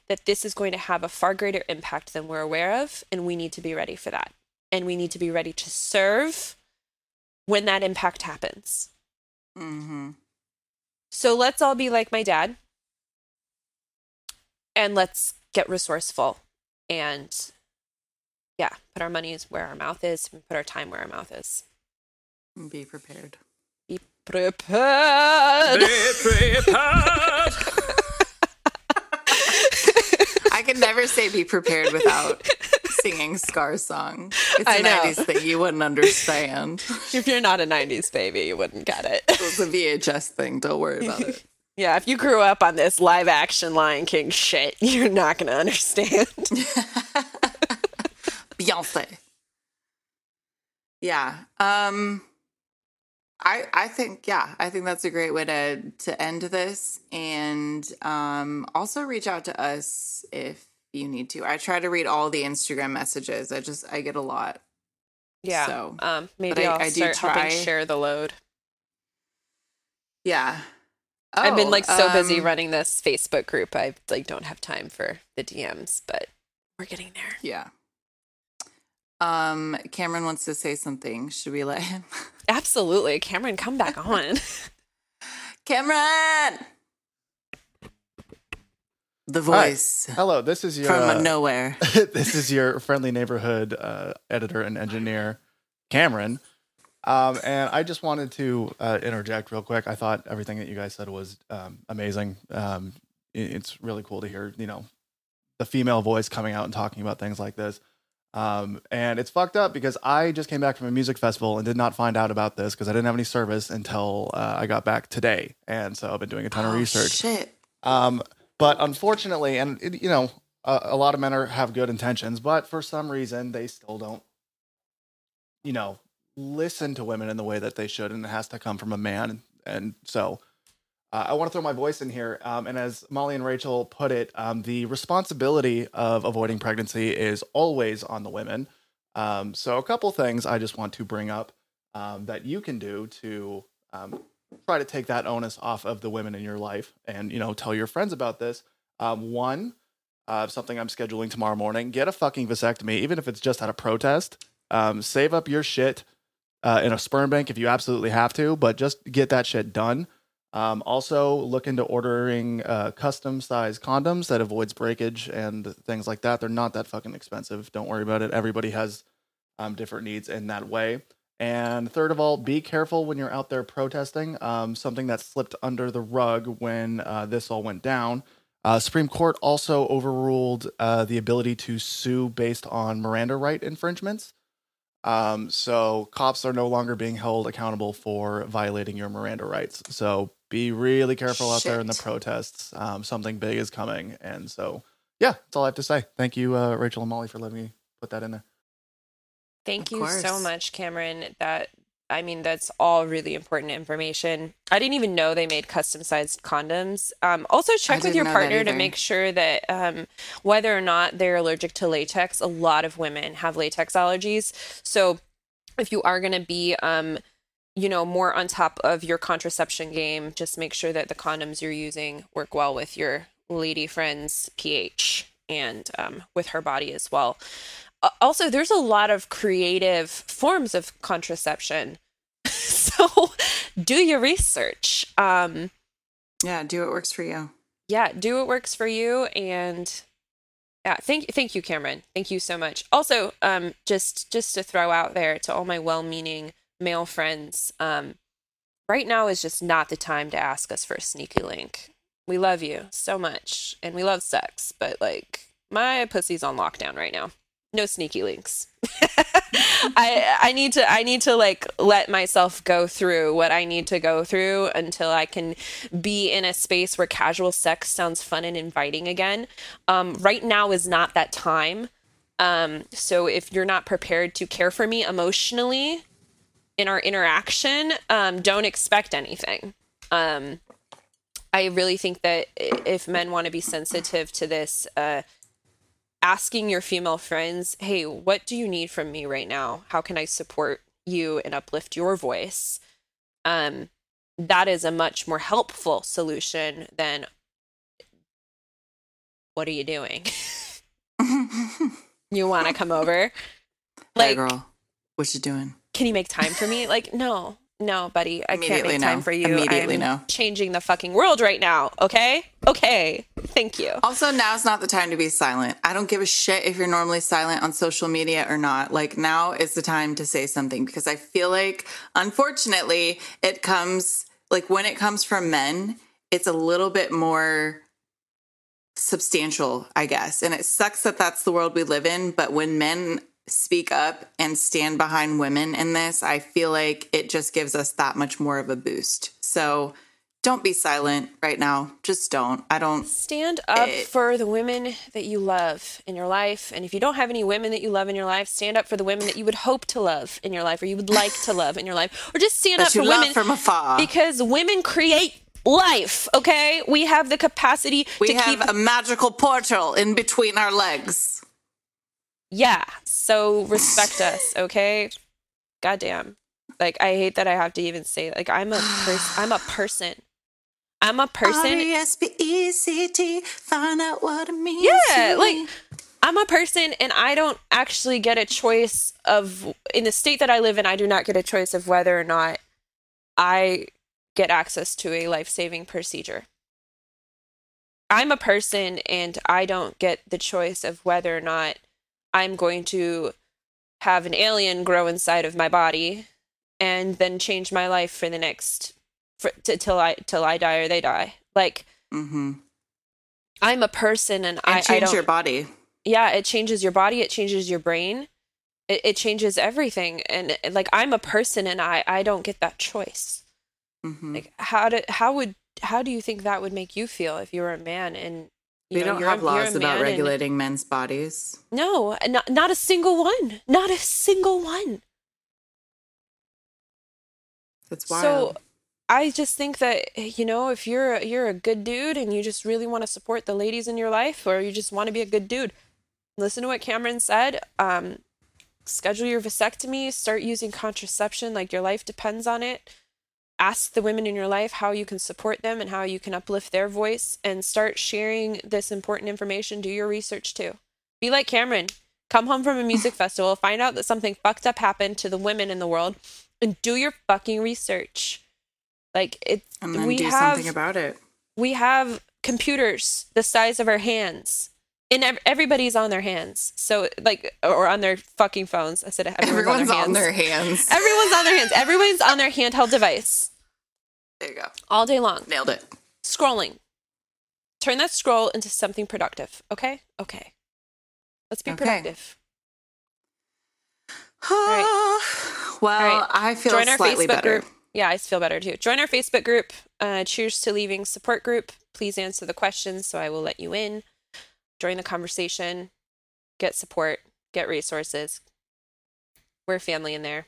that this is going to have a far greater impact than we're aware of. And we need to be ready for that. And we need to be ready to serve when that impact happens. hmm So let's all be like my dad and let's get resourceful and yeah, put our money where our mouth is and put our time where our mouth is. Be prepared. Be prepared. Be prepared. I can never say be prepared without singing Scar's song. It's a I know. 90s thing you wouldn't understand. if you're not a 90s baby, you wouldn't get it. It was a VHS thing. Don't worry about it. Yeah, if you grew up on this live action Lion King shit, you're not going to understand. Beyonce. Yeah. Um I I think yeah, I think that's a great way to to end this and um also reach out to us if you need to. I try to read all the Instagram messages. I just I get a lot. Yeah. So, um, maybe I- I'll I do start helping share the load. Yeah. I've been Oh, like so busy um, running this Facebook group. I like don't have time for the DMs, but we're getting there. Yeah. Um Cameron wants to say something. Should we let him? Absolutely. Cameron, come back on. Cameron. The Hi. voice Hello, this is your from uh, nowhere. this is your friendly neighborhood uh, editor and engineer, Cameron. Um, and I just wanted to uh, interject real quick. I thought everything that you guys said was um, amazing. Um, i- it's really cool to hear, you know, the female voice coming out and talking about things like this. Um, and it's fucked up because I just came back from a music festival and did not find out about this because I didn't have any service until uh, I got back today. And so I've been doing a ton of Oh, research. Shit. Um, but unfortunately, and it, you know, a, a lot of men are have good intentions, but for some reason they still don't, you know, listen to women in the way that they should, and it has to come from a man. And so, uh, I want to throw my voice in here. Um, and as Molly and Rachel put it, um, the responsibility of avoiding pregnancy is always on the women. Um, so, a couple things I just want to bring up um, that you can do to um, try to take that onus off of the women in your life and you know tell your friends about this um, one uh, something i'm scheduling tomorrow morning get a fucking vasectomy even if it's just at a protest save up your shit uh, in a sperm bank if you absolutely have to but just get that shit done um, also look into ordering uh, custom size condoms that avoids breakage and things like that they're not that fucking expensive don't worry about it everybody has um, different needs in that way and third of all, be careful when you're out there protesting. Um, something that slipped under the rug when uh, this all went down. Uh, Supreme Court also overruled uh, the ability to sue based on Miranda right infringements. Um, so cops are no longer being held accountable for violating your Miranda rights. So be really careful out there in the protests. Um, something big is coming, and so yeah, that's all I have to say. Thank you, uh, Rachel and Molly, for letting me put that in there. Thank Of you so much, Cameron. That I mean, that's all really important information. I didn't even know they made custom sized condoms. Um, also, check with your partner to make sure that um, whether or not they're allergic to latex, a lot of women have latex allergies. So, if you are going to be, um, you know, more on top of your contraception game, just make sure that the condoms you're using work well with your lady friend's pH and um, with her body as well. Also, there's a lot of creative forms of contraception. so do your research. Um, Yeah, do what works for you. yeah, do what works for you. And yeah, thank thank you, Cameron. Thank you so much. Also, um, just just to throw out there to all my well-meaning male friends, um, right now is just not the time to ask us for a sneaky link. We love you so much, and we love sex, but like my pussy's on lockdown right now. No sneaky links. I I need to I need to like let myself go through what I need to go through until I can be in a space where casual sex sounds fun and inviting again. Um, right now is not that time. Um, so if you're not prepared to care for me emotionally in our interaction, um, don't expect anything. Um, I really think that if men want to be sensitive to this, uh, asking your female friends, hey, what do you need from me right now? How can I support you and uplift your voice? Um, that is a much more helpful solution than what are you doing? you want to come over? hey, girl, what you doing? Can you make time for me? Like, no, no, buddy, I can't make time for you. Immediately I'm no. Changing the fucking world right now. Okay, okay, thank you. Also, now's not the time to be silent. I don't give a shit if you're normally silent on social media or not. Like, now is the time to say something because I feel like, unfortunately, it comes, like, when it comes from men, it's a little bit more substantial, I guess. And it sucks that that's the world we live in. But when men speak up and stand behind women in this, I feel like it just gives us that much more of a boost. So, don't be silent right now. Just don't. I don't. Stand up It- for the women that you love in your life. And if you don't have any women that you love in your life, stand up for the women that you would hope to love in your life or you would like to love in your life. Or just stand up for love women from afar. because women create life, okay? We have the capacity we to have keep a magical portal in between our legs. Yeah. So respect us, okay? Goddamn. Like I hate that I have to even say like I'm a person I'm a person. I'm a person. R E S P E C T. Find out what it means. Yeah, like. I'm a person and I don't actually get a choice of in the state that I live in, I do not get a choice of whether or not I get access to a life-saving procedure. I'm a person and I don't get the choice of whether or not I'm going to have an alien grow inside of my body and then change my life for the next for, t- till I till I die or they die. Like mm-hmm. I'm a person and, and I, I change don't your body. yeah it changes your body it changes your brain it, it changes everything and like i'm a person and i i don't get that choice Mm-hmm. like how do how would how do you think that would make you feel if you were a man and we know, don't have laws about man and- regulating men's bodies. no not, not a single one not a single one That's wild. so i just think that you know if you're a, you're a good dude and you just really want to support the ladies in your life or you just want to be a good dude listen to what cameron said um schedule your vasectomy start using contraception like your life depends on it ask the women in your life how you can support them and how you can uplift their voice and start sharing this important information. Do your research too. Be like cameron. Come home from a music festival find out that something fucked up happened to the women in the world and do your fucking research. Like it and then we do have something about it. we have computers the size of our hands and ev- everybody's on their hands. So like or on their fucking phones. I said everyone's, Everyone's on, on their their hands. Everyone's on their hands. Everyone's on their handheld device. There you go. all day long. Nailed it. scrolling. Turn that scroll into something productive. Okay? Okay. Let's be Okay. productive. Well, right. I feel join our slightly facebook better. group. Yeah i feel better too. Join our facebook group. Uh, cheers to leaving support group. Please answer the questions so i will let you in join the conversation get support get resources we're family in there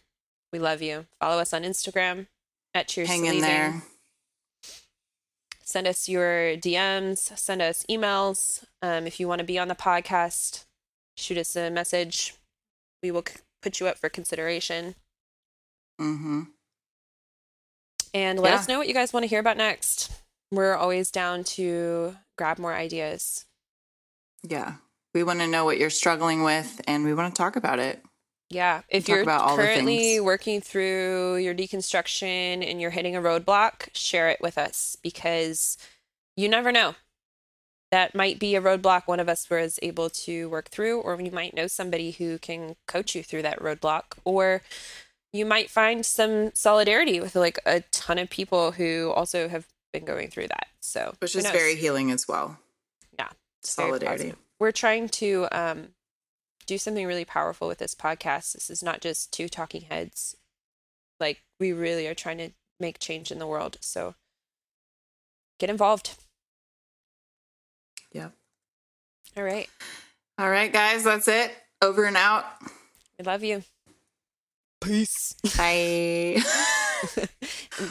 we love you follow us on instagram at cheers Hang in there. send us your dms send us emails um, if you want to be on the podcast shoot us a message we will c- put you up for consideration Mm-hmm. and let Yeah. us know what you guys want to hear about next. We're always down to grab more ideas. Yeah. We want to know what you're struggling with and we want to talk about it. Yeah, if you're currently working through your deconstruction and you're hitting a roadblock, share it with us because you never know. That might be a roadblock one of us was able to work through, or you might know somebody who can coach you through that roadblock, or you might find some solidarity with like a ton of people who also have been going through that. So, Which is knows? very healing as well. It's very solidarity. We're trying to um, do something really powerful with this podcast. This is not just two talking heads. Like we really are trying to make change in the world. So get involved. Yep. All right. All right, guys, that's it. Over and out. We love you. Peace. Bye.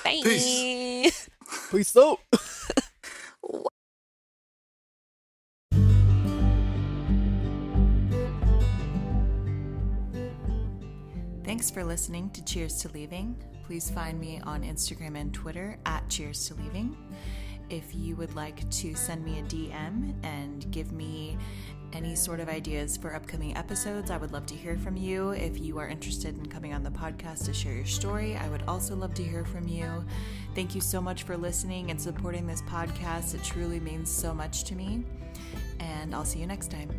Bye. Peace. Peace out. Thanks for listening to Cheers to Leaving. Please find me on Instagram and Twitter at Cheers to Leaving. If you would like to send me a DM and give me any sort of ideas for upcoming episodes, I would love to hear from you. If you are interested in coming on the podcast to share your story, I would also love to hear from you. Thank you so much for listening and supporting this podcast. It truly means so much to me. And I'll see you next time.